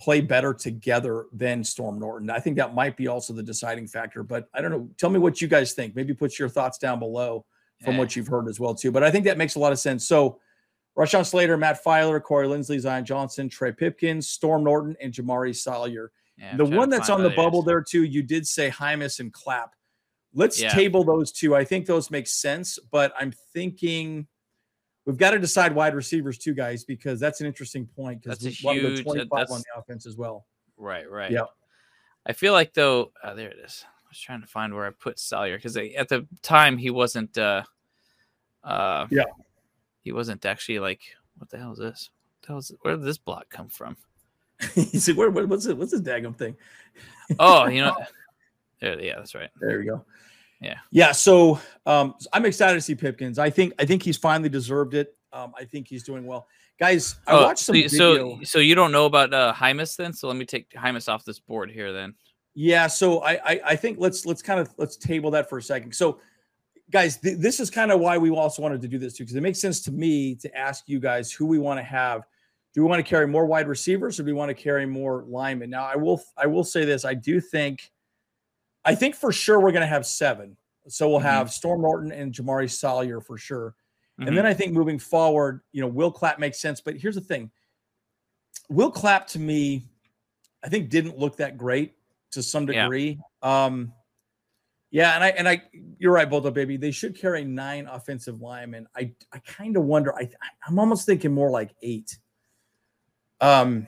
play better together than Storm Norton. I think that might be also the deciding factor, but I don't know. Tell me what you guys think. Maybe put your thoughts down below from Yeah. what you've heard as well, too. But I think that makes a lot of sense. So Rashawn Slater, Matt Feiler, Corey Linsley, Zion Johnson, Trey Pipkins, Storm Norton, and Jamaree Salyer. Yeah, the one that's on the bubble there too, you did say Jaimes and Clapp. Let's Yeah. table those two. I think those make sense, but I'm thinking we've got to decide wide receivers too, guys, because that's an interesting point. Because That's a we want to go huge- 25 on the offense as well. Right, right. Yep. I feel like though, uh, there it is. I was trying to find where I put Salyer because at the time he wasn't. uh uh Yeah. He wasn't actually like, what the hell is this? Where did this block come from? you see, where, what's it? What's this daggum thing? Oh, you know, yeah, that's right. There we go. Yeah. Yeah. So um, I'm excited to see Pipkins. I think I think he's finally deserved it. Um, I think he's doing well. Guys, I Oh, watched some so, video. so, so you don't know about uh, Jaimes then? So let me take Jaimes off this board here then. Yeah, so I, I I think let's let's kind of let's table that for a second. So, guys, th- this is kind of why we also wanted to do this too, because it makes sense to me to ask you guys who we want to have. Do we want to carry more wide receivers, or do we want to carry more linemen? Now, I will I will say this: I do think, I think for sure we're going to have seven. So we'll Mhm. have Storm Norton and Jamaree Salyer for sure. Mhm. And then I think moving forward, you know, Will Clapp makes sense. But here's the thing Will Clapp to me, I think didn't look that great to some Yeah. degree. Um, yeah, and I and I you're right, Bolto baby. They should carry nine offensive linemen. I I kind of wonder. I I'm almost thinking more like eight. Um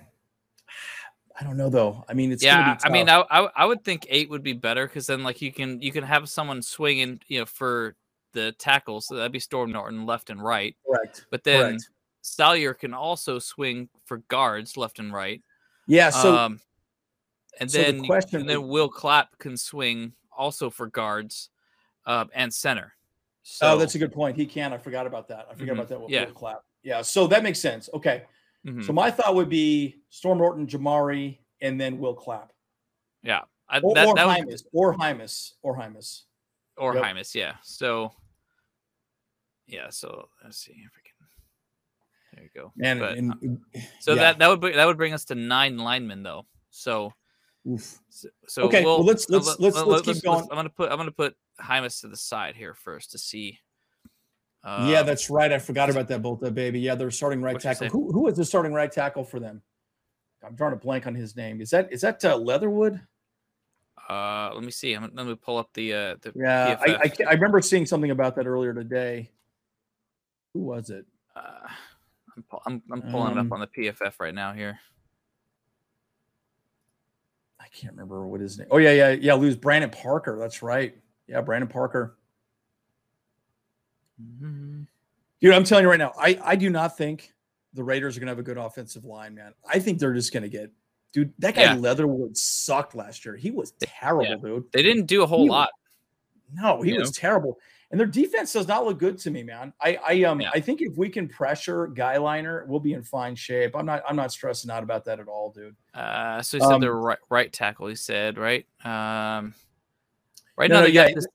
I don't know though. I mean, it's yeah. I mean, I, I I would think eight would be better because then like you can you can have someone swinging you know for the tackles. So that'd be Storm Norton left and right. Correct. But then Correct. Salyer can also swing for guards left and right. Yeah. So um, and so the then question and then Will Clapp can swing also for guards um, and center. oh, So, that's a good point. He can. I forgot about that. I forgot Mhm. about that. With Yeah. Will Clapp. Yeah. So that makes sense. Okay. Mhm. So my thought would be Storm Norton, Jamaree, and then Will Clapp. yeah, I, Or, that, or that Jaimes. Or Jaimes. Or Jaimes. or Yep. Jaimes, yeah. So yeah, so let's see if we can. There you go. And, But, and uh, so yeah. that that would bring, that would bring us to nine linemen though. So Oof. so, Okay, well, we'll, let's- let's- let- let's- let- let's keep going. I'm gonna put I'm gonna put Jaimes to the side here first to see. Yeah, um, that's right. I forgot about that Bolta baby. Yeah, they're starting right tackle. Who who is the starting right tackle for them? I'm drawing a blank on his name. Is that is that uh, Leatherwood? Uh, let me see. I'm, let me pull up the uh the Yeah, I, I I remember seeing something about that earlier today. Who was it? Uh, I'm, I'm, I'm pulling it Um, up on the PFF right now here. I can't remember what his name. Oh yeah, yeah, yeah. Lose Brandon Parker. That's right. Yeah, Brandon Parker. Dude, I'm telling you right now, I I do not think the Raiders are gonna have a good offensive line, man. I think they're just gonna get, dude. That guy Yeah. Leatherwood sucked last year. He was terrible, dude. They didn't do a whole He- lot. No, he You was terrible. And their defense does not look good to me, man. I I um Yeah. I think if we can pressure Guyliner, we'll be in fine shape. I'm not I'm not stressing out about that at all, dude. Uh, so he said Um, the right, right tackle. He said right. Um, right No, now no, yeah, this.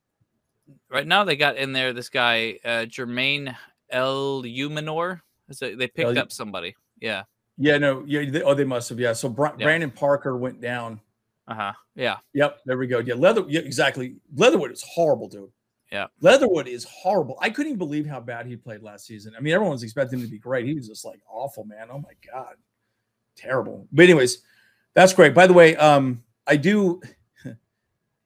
Right now they got in there this guy uh, Jermaine Eluemunor. So they picked El- up somebody. Yeah. Yeah, no, yeah, they, oh, they must have. Yeah. So Bra- Yeah. Brandon Parker went down. Uh huh. Yeah. Yep, there we go. Yeah, Leather. Yeah, exactly. Leatherwood is horrible, dude. Yeah. Leatherwood is horrible. I couldn't even believe how bad he played last season. I mean, everyone was expecting him to be great. He was just like awful, man. Oh my god, terrible. But anyways, that's great. By the way, um, I do.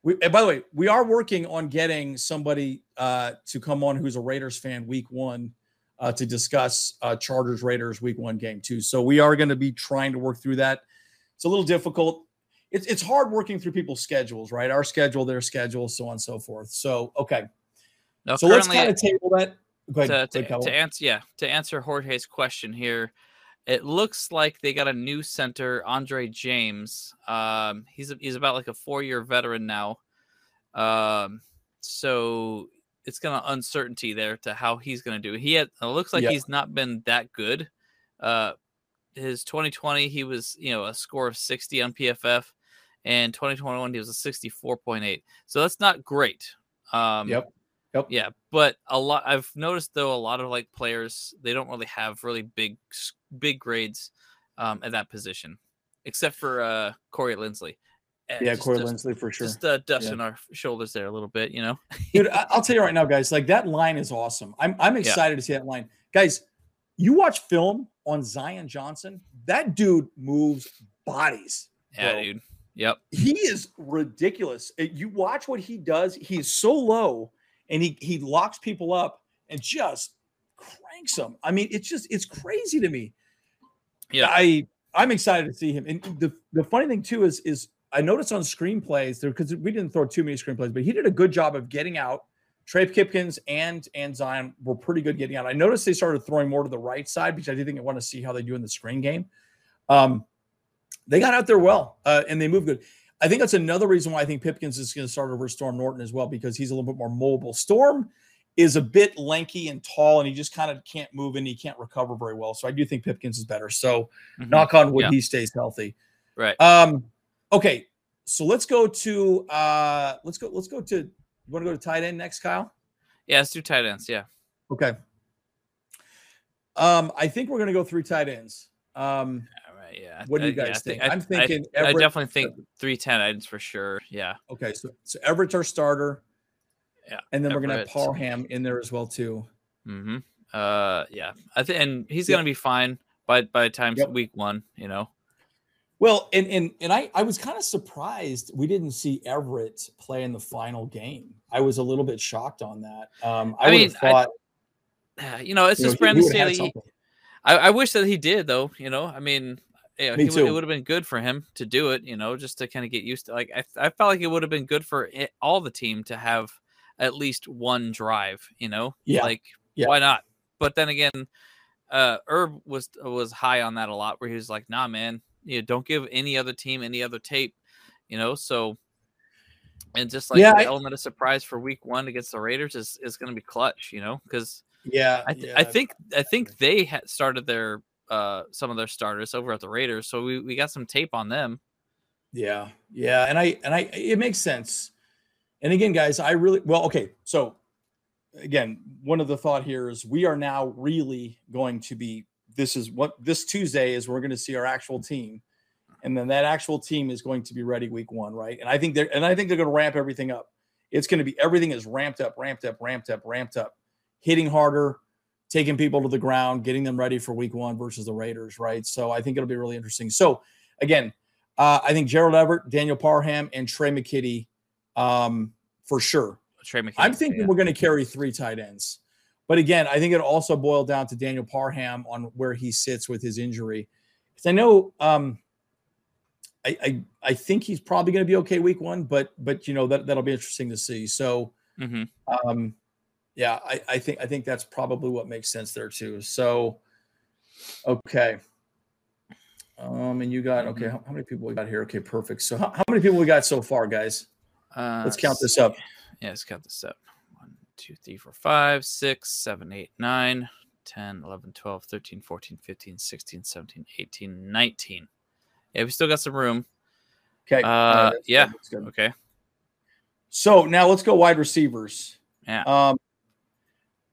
We, and by the way, we are working on getting somebody uh, to come on who's a Raiders fan week one uh, to discuss uh, Chargers Raiders week one game too. So we are going to be trying to work through that. It's a little difficult. It's it's hard working through people's schedules, right? Our schedule, their schedule, so on and so forth. So okay, Now, so let's kind of table that. Ahead, to, to, to answer yeah to answer Jorge's question here, it looks like they got a new center, Andre James. Um, he's a, he's about like a four year veteran now. Um, so it's gonna uncertainty there to how he's gonna do. He had it looks like Yeah. he's not been that good. Uh, his 2020 he was you know a score of 60 on PFF, and 2021 he was a 64.8. So that's not great. Um, Yep. Yep. yeah, but a lot I've noticed though a lot of like players they don't really have really big big grades um, at that position, except for uh, Corey Linsley. Uh, Yeah, Corey just, Linsley for sure. Just uh, dusting our shoulders there a little bit, you know. Dude, I- I'll tell you right now, guys. Like that line is awesome. I'm I'm excited to see that line, guys. You watch film on Zion Johnson. That dude moves bodies. Yeah, dude. Yep. He is ridiculous. Uh, You watch what he does. He's so low, and he he locks people up and just cranks them. I mean, it's just it's crazy to me. Yeah. I I'm excited to see him. And the the funny thing too is is I noticed on screenplays there because we didn't throw too many screenplays, but he did a good job of getting out. Trey Pipkins and and Zion were pretty good getting out. I noticed they started throwing more to the right side because I do think I want to see how they do in the screen game. Um, they got out there well uh, and they moved good. I think that's another reason why I think Pipkins is going to start over Storm Norton as well because he's a little bit more mobile. Storm is a bit lanky and tall, and he just kind of can't move and he can't recover very well. So I do think Pipkins is better. So Mhm. knock on wood, Yeah. he stays healthy. Right. Um, okay, so let's go to uh let's go let's go to you want to go to tight end next, Kyle? Yeah, let's do tight ends. Yeah. Okay. Um, I think we're gonna go through tight ends. Um. Yeah. What do you Uh, yeah, guys I think? I- I'm I- thinking I, Everett- definitely think three tight ends for sure. Yeah. okay, so so Everett's our starter, Yeah. and then we're gonna have Everett. Parham in there as well too. Mm-hmm. Uh, yeah. I think, and he's Yep. gonna be fine by by the time Yep. week one. You know. Well, and and and I I was kind of surprised we didn't see Everett play in the final game. I was a little bit shocked on that. Um, I, I would mean, have I- You know, it's you just he Brandon Staley. I, I wish that he did though. You know, I mean, yeah, Me he too. it would have been good for him to do it, you know, just to kind of get used to. Like I, I felt like it would have been good for it, all the team to have at least one drive, you know. Yeah, Like yeah. why not? But then again, uh, Herb was was high on that a lot, where he was like, "Nah, man, you know, don't give any other team any other tape," you know. So, and just like Yeah, the I- element of surprise for Week One against the Raiders is is going to be clutch, you know, because Yeah, I, th- yeah. I think I think they had started their uh some of their starters over at the Raiders, so we, we got some tape on them. Yeah, yeah, and I and I it makes sense. And again, guys, I really well, okay. So again, one of the thought here is we are now really going to be this is what this Tuesday is we're going to see our actual team. And then that actual team is going to be ready week one, right? And I think they're and I think they're going to ramp everything up. It's going to be everything is ramped up, ramped up, ramped up, ramped up, hitting harder, taking people to the ground, getting them ready for week one versus the Raiders, right? So I think it'll be really interesting. So again, uh, I think Gerald Everett, Daniel Parham, and Tre' McKitty um, for sure. Tre' McKitty. I'm thinking we're going to carry three tight ends. But again, I think it also boiled down to Daniel Parham on where he sits with his injury. Because I know um, I, I I think he's probably going to be okay week one, but but you know that that'll be interesting to see. So hmm um, yeah, I, I think I think that's probably what makes sense there too. So okay. Um, and you got okay. How, how many people we got here? Okay, perfect. So how, how many people we got so far, guys? Uh, Let's count this up. Yeah, let's count this up. 1, 2, 3, 4, 5, 6, 7, 8, 9, 10, 11, 12, 13, 14, 15, 16, 17, 18, 19. Yeah, we still got some room. Okay. Uh, that's yeah. Okay. So now let's go wide receivers. Yeah. Um,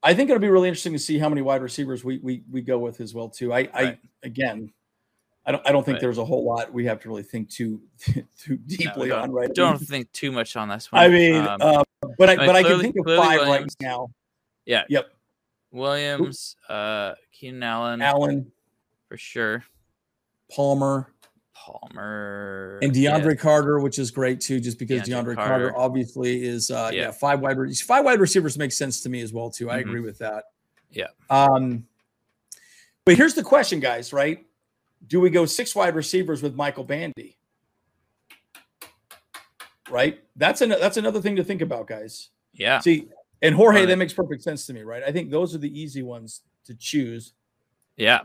I think it'll be really interesting to see how many wide receivers we we, we go with as well too. I, I again, I don't I don't think Right. there's a whole lot we have to really think too too deeply don't- on right. Don't think too much on this one. I mean, Um, uh, but I I mean, but I can think of five Williams. right now. yeah. Yep, Williams, uh, Keenan Allen, Allen, for sure. Palmer, Palmer and yeah, DeAndre Carter, which is great too, just because DeAndre DeAndre Carter, Carter. obviously is uh yeah, Yeah. five wide re- five wide receivers makes sense to me as well too. I Mhm. agree with that. Yeah. Um but here's the question, guys, right? Do we go six wide receivers with Michael Bandy? Right? That's an that's another thing to think about, guys. Yeah. See, and Jorge, Right. that makes perfect sense to me, right? I think those are the easy ones to choose. Yeah.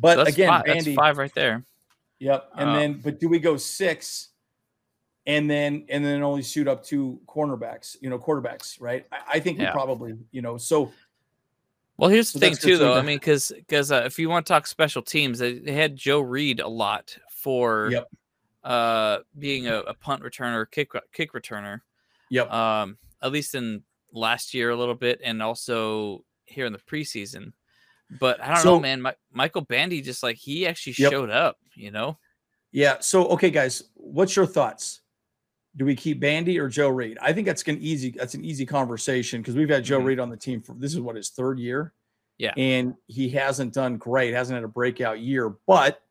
But So again, five, Bandy, that's five right there. Yep. And Uh, then, but do we go six and then, and then only shoot up two cornerbacks, you know, quarterbacks, right? I, I think we probably, you know, so Well, here's So the thing too, to though. I mean, because because uh, if you want to talk special teams, they, they had Joe Reed a lot for Yep. uh being a, a punt returner, kick kick returner. yep. Um, at least in last year a little bit, and also here in the preseason. But I don't So- know, man. My, Michael Bandy just like he actually Yep. showed up. You know, yeah. So, okay, guys, what's your thoughts? Do we keep Bandy or Joe Reed? I think that's an easy, that's an easy conversation because we've had Joe Mhm. Reed on the team for this is what his third year. Yeah. And he hasn't done great, hasn't had a breakout year, but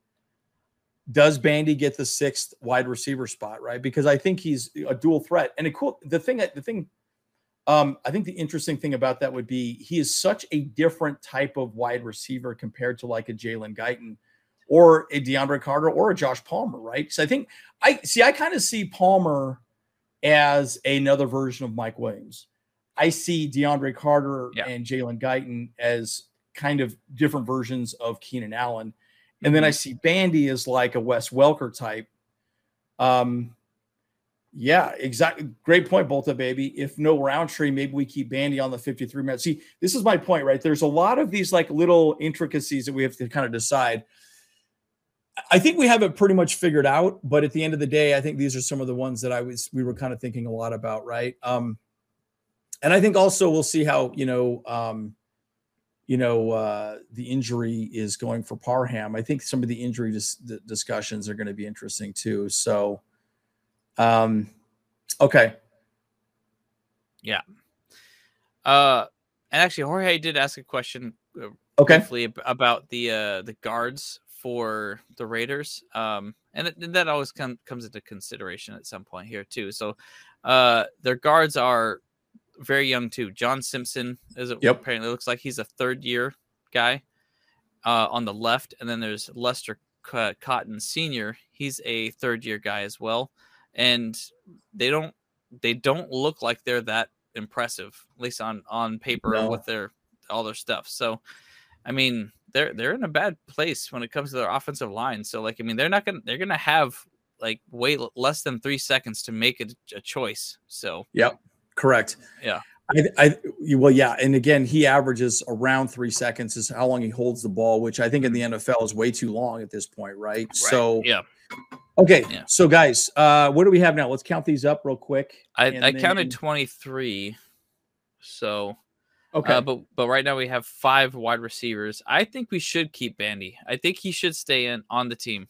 does Bandy get the sixth wide receiver spot, right? Because I think he's a dual threat. And a cool the thing the thing um I think the interesting thing about that would be he is such a different type of wide receiver compared to like a Jalen Guyton or a DeAndre Carter or a Josh Palmer, right? So I think I see I kind of see Palmer as another version of Mike Williams. I see DeAndre Carter Yeah. and Jalen Guyton as kind of different versions of Keenan Allen. And then I see Bandy as like a Wes Welker type. Um, yeah, exactly. Great point, Bolta, baby. If no Rountree, maybe we keep Bandy on the 53 minutes. See, this is my point, right? There's a lot of these like little intricacies that we have to kind of decide. I think we have it pretty much figured out, but at the end of the day, I think these are some of the ones that I was we were kind of thinking a lot about, right? Um, and I think also we'll see how you know um, you know uh, the injury is going for Parham. I think some of the injury dis- the discussions are going to be interesting too. So, um, okay, yeah. uh, and actually Jorge did ask a question uh, okay, briefly about the uh the guards for the Raiders. Um, and it, that always come, comes into consideration at some point here too. So, uh, their guards are very young too. John Simpson is it Yep. apparently looks like he's a third year guy, uh, on the left, and then there's Lester Cotton Senior. He's a third year guy as well, and they don't they don't look like they're that impressive, at least on on paper no. with their all their stuff. So, I mean, they're they're in a bad place when it comes to their offensive line. So, like, I mean, they're not gonna they're gonna have like wait less than three seconds to make a, a choice. So, yep, correct. Yeah. I, I, well, yeah, and again, he averages around three seconds is how long he holds the ball, which I think in the NFL is way too long at this point, right? right. So, yeah, okay. Yeah. So, guys, uh, what do we have now? Let's count these up real quick. I, I counted twenty three. So, okay, uh, but but right now we have five wide receivers. I think we should keep Bandy. I think he should stay in on the team.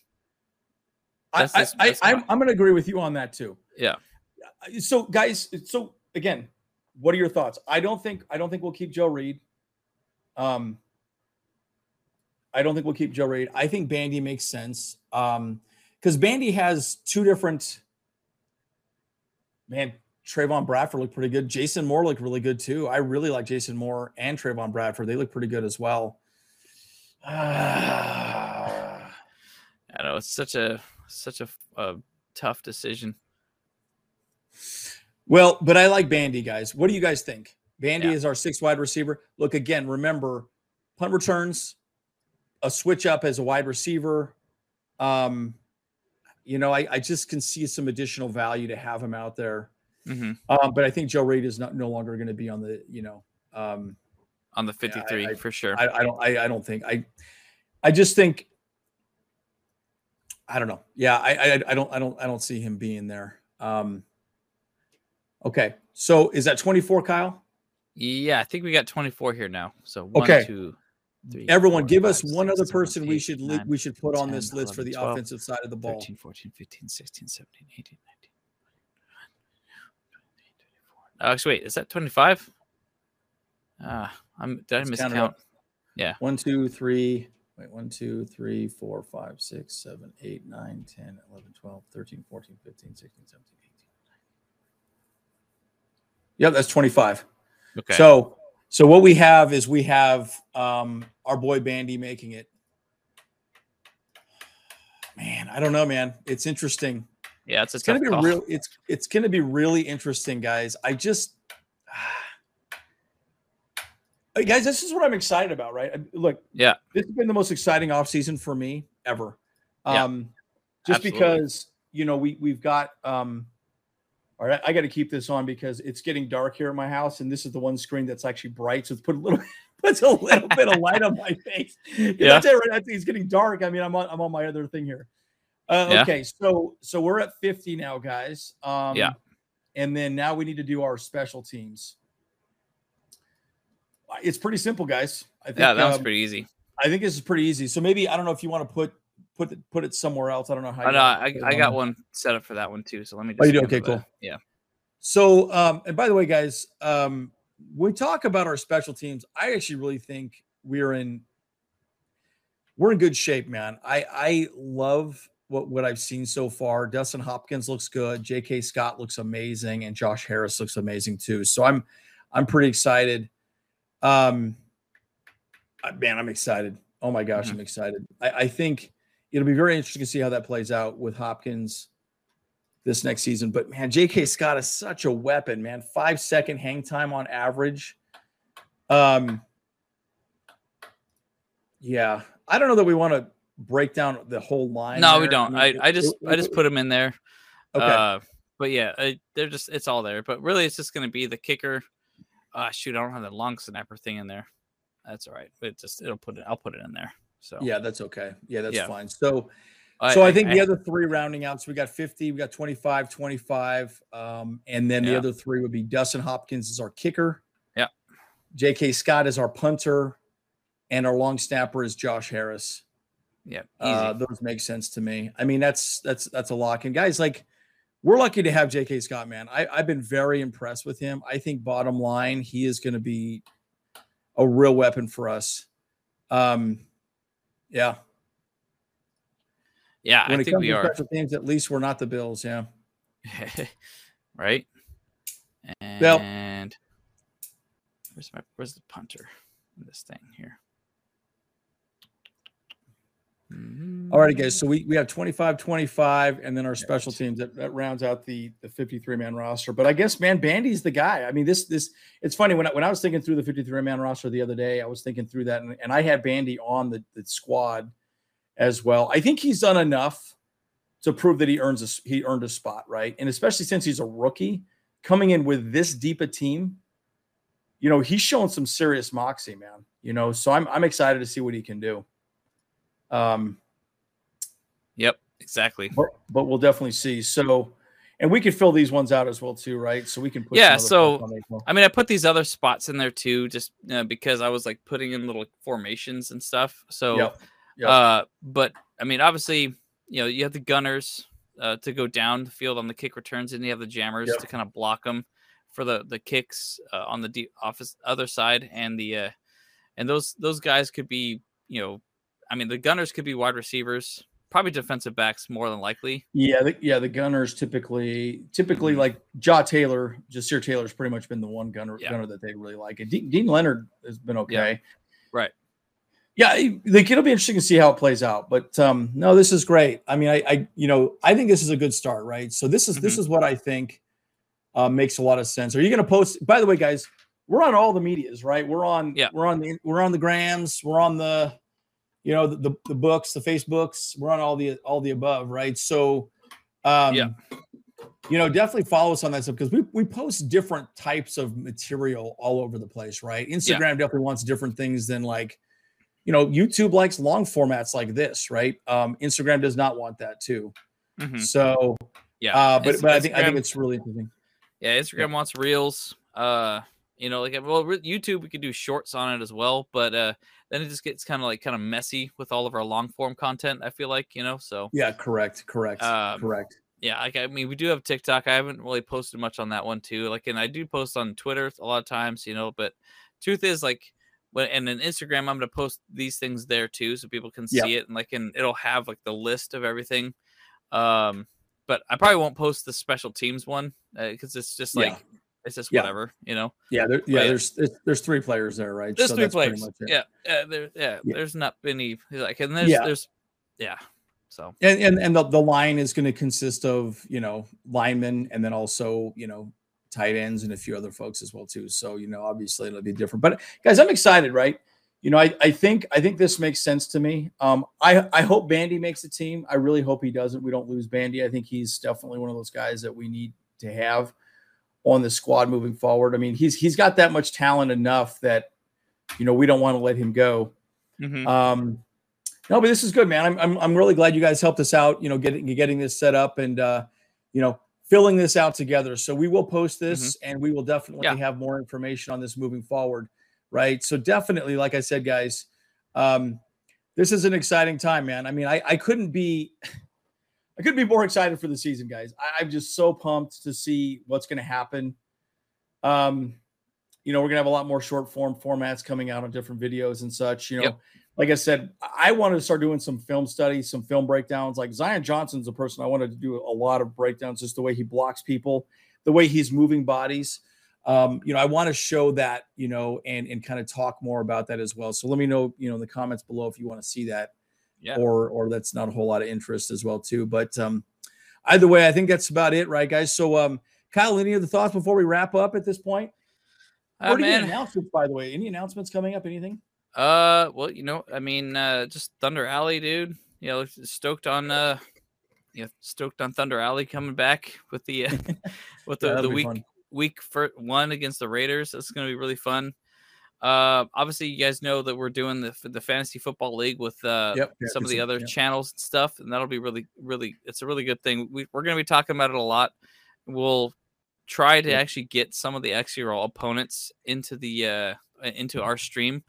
That's I, I, I, I'm, I'm going to agree with you on that too. Yeah. So, guys, so again what are your thoughts? I don't think I don't think we'll keep Joe Reed. Um, I don't think we'll keep Joe Reed. I think Bandy makes sense. Um, because Bandy has two different man. Trayvon Bradford looked pretty good. Jason Moore looked really good too. I really like Jason Moore and Trayvon Bradford. They look pretty good as well. Uh, I know it's such a such a, a tough decision. Well, but I like Bandy, guys. What do you guys think? Bandy yeah. is our sixth wide receiver. Look again, remember punt returns, a switch up as a wide receiver. Um, you know, I, I just can see some additional value to have him out there. Mm-hmm. Um, but I think Joe Reed is not no longer going to be on the, you know, um, on the 53 I, I, for sure. I, I don't, I, I don't think I, I just think, I don't know. Yeah. I, I, I don't, I don't, I don't see him being there. Um, Okay. So is that 24, Kyle? Yeah, I think we got 24 here now. So one, okay. two, three. Everyone, give us one six, other person seven, we should nine, we should put 10, on this 11, list for the 12, offensive side of the ball. 13, 14, 15, 16, 17, 18, 19. Oh, actually, wait, is that 25? Ah, I'm did I miscount? Count yeah. One, two, three. Wait, one, two, three, four, five, six, seven, eight, nine, 10, 11, 12, 13, 14, 15, 16, 17, 18. Yep, that's 25. Okay. So so what we have is we have um our boy Bandy making it. Man, I don't know, man. It's interesting. Yeah, it's, it's gonna be call. real. It's it's gonna be really interesting, guys. I just hey, guys, this is what I'm excited about, right? Look, yeah, this has been the most exciting offseason for me ever. Um, yeah, just absolutely. because you know we we've got um all right, I got to keep this on because it's getting dark here in my house, and this is the one screen that's actually bright, so it's put a little puts a little bit of light on my face. Yeah, that's it. Right? I think it's getting dark. I mean, I'm on I'm on my other thing here. Uh, yeah. Okay, so so we're at 50 now, guys. Um, yeah, and then now we need to do our special teams. It's pretty simple, guys. I think, yeah, that was um, pretty easy. I think this is pretty easy. So maybe I don't know if you want to put put it, put it somewhere else. I don't know how. I know. I, I got one set up for that one too. So let me. Just oh, you do? Okay, cool. Yeah. So, um, and by the way, guys, um, we talk about our special teams, I actually really think we're in we're in good shape, man. I I love what what I've seen so far. Dustin Hopkins looks good. J.K. Scott looks amazing, and Josh Harris looks amazing too. So I'm I'm pretty excited. Um, man, I'm excited. Oh my gosh, mm-hmm. I'm excited. I, I think it'll be very interesting to see how that plays out with Hopkins this next season. But man, J.K. Scott is such a weapon, man. Five second hang time on average. Um, yeah, I don't know that we want to break down the whole line. No, there. we don't. I, I just I just put them in there. Okay. Uh, but yeah, I, they're just it's all there. But really, it's just going to be the kicker. Uh, shoot, I don't have the long snapper thing in there. That's all right. It just it'll put it. I'll put it in there. So yeah, that's okay. Yeah, that's yeah. fine. So so I, I think I, the other three rounding out. So we got 50, we got 25, 25. Um, and then yeah. the other three would be Dustin Hopkins is our kicker. Yeah. J.K. Scott is our punter, and our long snapper is Josh Harris. Yeah. Uh, those make sense to me. I mean, that's that's that's a lock. And guys, like we're lucky to have J.K. Scott, man. I, I've been very impressed with him. I think bottom line, he is going to be a real weapon for us. Um, yeah. Yeah, when I it think comes we to are. Special teams, at least we're not the Bills. Yeah. right. And well, where's my where's the punter this thing here? Mm-hmm. All right, guys. So we, we have 25 25, and then our special teams that, that rounds out the the 53 man roster. But I guess, man, Bandy's the guy. I mean, this this it's funny when I, when I was thinking through the 53 man roster the other day, I was thinking through that, and, and I had Bandy on the, the squad as well. I think he's done enough to prove that he earns a, he earned a spot, right? And especially since he's a rookie coming in with this deep a team, you know, he's showing some serious moxie, man. You know, so I'm I'm excited to see what he can do. Um, Yep, exactly. But, but we'll definitely see. So, and we can fill these ones out as well too, right? So we can put yeah. So. I mean, I put these other spots in there too, just uh, because I was like putting in little formations and stuff. So, yep. Yep. uh, but I mean, obviously, you know, you have the gunners uh, to go down the field on the kick returns, and you have the jammers yep. to kind of block them for the the kicks uh, on the deep office other side, and the uh, and those those guys could be, you know, I mean, the gunners could be wide receivers probably defensive backs more than likely. Yeah, the, yeah, the gunners typically typically mm-hmm. like Jaw Taylor, Ja'Sir Taylor's pretty much been the one gunner yeah. gunner that they really like. And Deane, Leonard has been okay. Yeah. Right. Yeah, like it'll be interesting to see how it plays out. But um, no, this is great. I mean, I, I, you know, I think this is a good start, right? So this is mm-hmm. this is what I think uh, makes a lot of sense. Are you going to post? By the way, guys, we're on all the medias, right? We're on, yeah, we're on the, we're on the grams, we're on the, you know, the, the, the books, the Facebooks, we're on all the all the above, right? So um yeah. You know, definitely follow us on that stuff because we, we post different types of material all over the place, right? Instagram yeah. definitely wants different things than like, you know, YouTube likes long formats like this, right? Um, Instagram does not want that too. Mm-hmm. So, yeah, uh, but, but I think I think it's really interesting. Yeah, Instagram yeah. wants reels. Uh, you know, like well, YouTube we could do shorts on it as well, but uh, then it just gets kind of like kind of messy with all of our long form content. I feel like you know, so yeah, correct, correct, um, correct. Yeah, like I mean, we do have TikTok. I haven't really posted much on that one too. Like, and I do post on Twitter a lot of times, you know. But truth is, like, when and then Instagram, I'm gonna post these things there too, so people can see yep. it and like, and it'll have like the list of everything. Um, but I probably won't post the special teams one because uh, it's just like. Yeah it's just yeah. whatever, you know. Yeah, there, yeah. There's, there's, there's three players there, right? There's so three players. Yeah, yeah, there, yeah, yeah. There's not any like, and there's, yeah. there's, yeah. So and and, and the, the line is going to consist of you know linemen and then also you know tight ends and a few other folks as well too. So you know obviously it'll be different. But guys, I'm excited, right? You know, I, I think I think this makes sense to me. Um, I I hope Bandy makes the team. I really hope he doesn't. We don't lose Bandy. I think he's definitely one of those guys that we need to have on the squad moving forward. I mean, he's he's got that much talent enough that you know we don't want to let him go. Mm-hmm. Um, no, but this is good, man. I'm, I'm I'm really glad you guys helped us out. You know, getting getting this set up and uh, you know filling this out together. So we will post this mm-hmm. and we will definitely yeah. have more information on this moving forward. Right. So definitely, like I said, guys, um, this is an exciting time, man. I mean, I, I couldn't be I couldn't be more excited for the season, guys. I, am just so pumped to see what's going to happen. Um, you know, we're gonna have a lot more short form formats coming out on different videos and such. You know, yep. like I said, I wanted to start doing some film studies, some film breakdowns. Like Zion Johnson's a person I wanted to do a lot of breakdowns, just the way he blocks people, the way he's moving bodies. Um, you know, I want to show that, you know, and and kind of talk more about that as well. So let me know, you know, in the comments below if you want to see that yeah. or or that's not a whole lot of interest as well too. But um, either way, I think that's about it, right, guys? So um, Kyle, any other thoughts before we wrap up at this point? Uh, any announcements, by the way? Any announcements coming up? Anything? Uh, well, you know, I mean, uh, just Thunder Alley, dude. You know, stoked on uh, you know, stoked on Thunder Alley coming back with the uh, with the, yeah, the week fun. week for one against the Raiders. That's gonna be really fun. Uh, obviously, you guys know that we're doing the the fantasy football league with uh, yep, some of the other yep. channels and stuff, and that'll be really, really. It's a really good thing. We, we're going to be talking about it a lot. We'll try to yep. actually get some of the Xero opponents into the uh, into our stream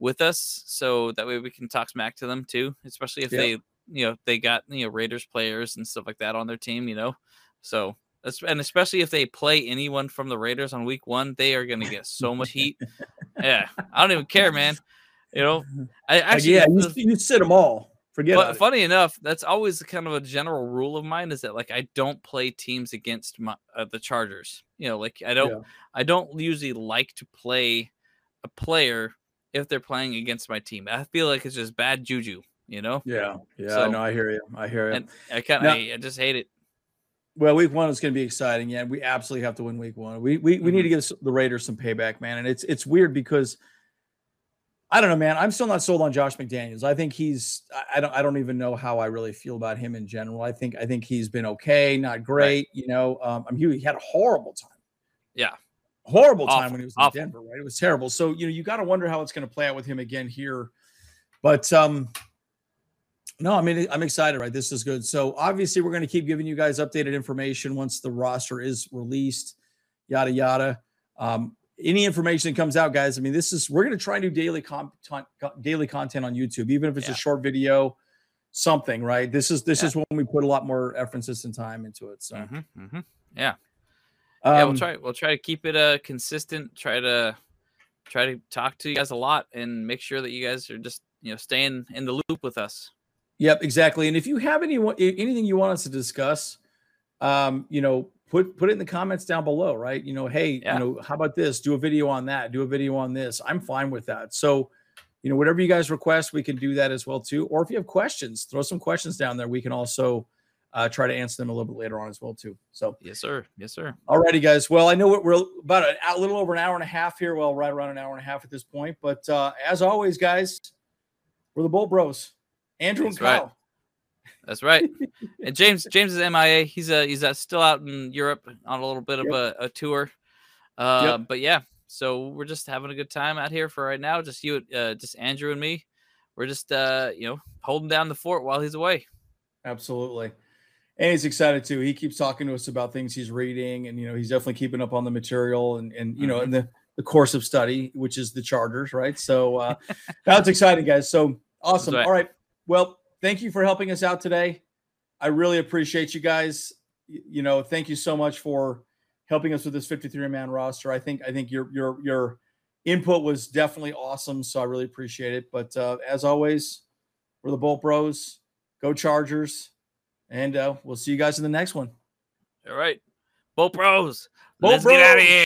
with us, so that way we can talk smack to them too, especially if they you know they got you know Raiders players and stuff like that on their team, you know. So and especially if they play anyone from the Raiders on week one, they are going to get so much heat. yeah, I don't even care, man. You know, I actually yeah, you, you sit them all. Forget. But funny enough, that's always kind of a general rule of mine is that like I don't play teams against my, uh, the Chargers. You know, like I don't yeah. I don't usually like to play a player if they're playing against my team. I feel like it's just bad juju. You know. Yeah, yeah. So- no, I hear you. I hear you. And I kind of I just hate it. Well, week one is going to be exciting. Yeah, we absolutely have to win week one. We we, we need Mhm. to give the Raiders some payback, man. And it's it's weird because I don't know, man. I'm still not sold on Josh McDaniels. I think he's I- don't I don't even know how I really feel about him in general. I think I think he's been okay, not great. You know, um, I mean, he, he had a horrible time. Yeah. Horrible time Awful, when he was in awful. Denver, right? It was terrible. So you know, you got to wonder how it's going to play out with him again here. But um, no, I mean, I'm excited, right? This is good. So obviously, we're going to keep giving you guys updated information once the roster is released, yada yada. Um, any information that comes out, guys. I mean, this is we're going to try and do daily content, daily content on YouTube, even if it's Yeah. a short video, something, right? This is this Yeah. is when we put a lot more emphasis and time into it. So, hmm hmm Yeah. yeah, um, we'll try. We'll try to keep it uh consistent. Try to try to talk to you guys a lot and make sure that you guys are just you know staying in the loop with us. Yep, exactly. And if you have any anything you want us to discuss, um, you know, put put it in the comments down below, right? You know, hey, Yeah. you know, how about this? Do a video on that. Do a video on this. I'm fine with that. So, you know, whatever you guys request, we can do that as well too. Or if you have questions, throw some questions down there. We can also uh, try to answer them a little bit later on as well too. So, Yes, sir. Yes, sir. Alrighty, guys. Well, I know we're, we're about a, a little over an hour and a half here. Well, right around an hour and a half at this point. But uh, as always, guys, we're the Bolt Bros. Andrew That's and right. That's right. and James James is MIA. He's uh he's uh, still out in Europe on a little bit of a, a tour. Uh, but yeah, so we're just having a good time out here for right now. Just you, uh, just Andrew and me. We're just uh you know holding down the fort while he's away. Absolutely. And he's excited too. He keeps talking to us about things he's reading, and you know, he's definitely keeping up on the material and and you know, Mhm. in the the course of study, which is the charters, right? So uh that's exciting, guys. So awesome. right. All right. Well, thank you for helping us out today. I really appreciate you guys. You know, thank you so much for helping us with this 53 man roster. I think I think your your your input was definitely awesome. So I really appreciate it. But uh, as always, we're the Bolt Bros. Go Chargers. And uh, we'll see you guys in the next one. All right, Bolt Bros. Bolt Let's get out of here.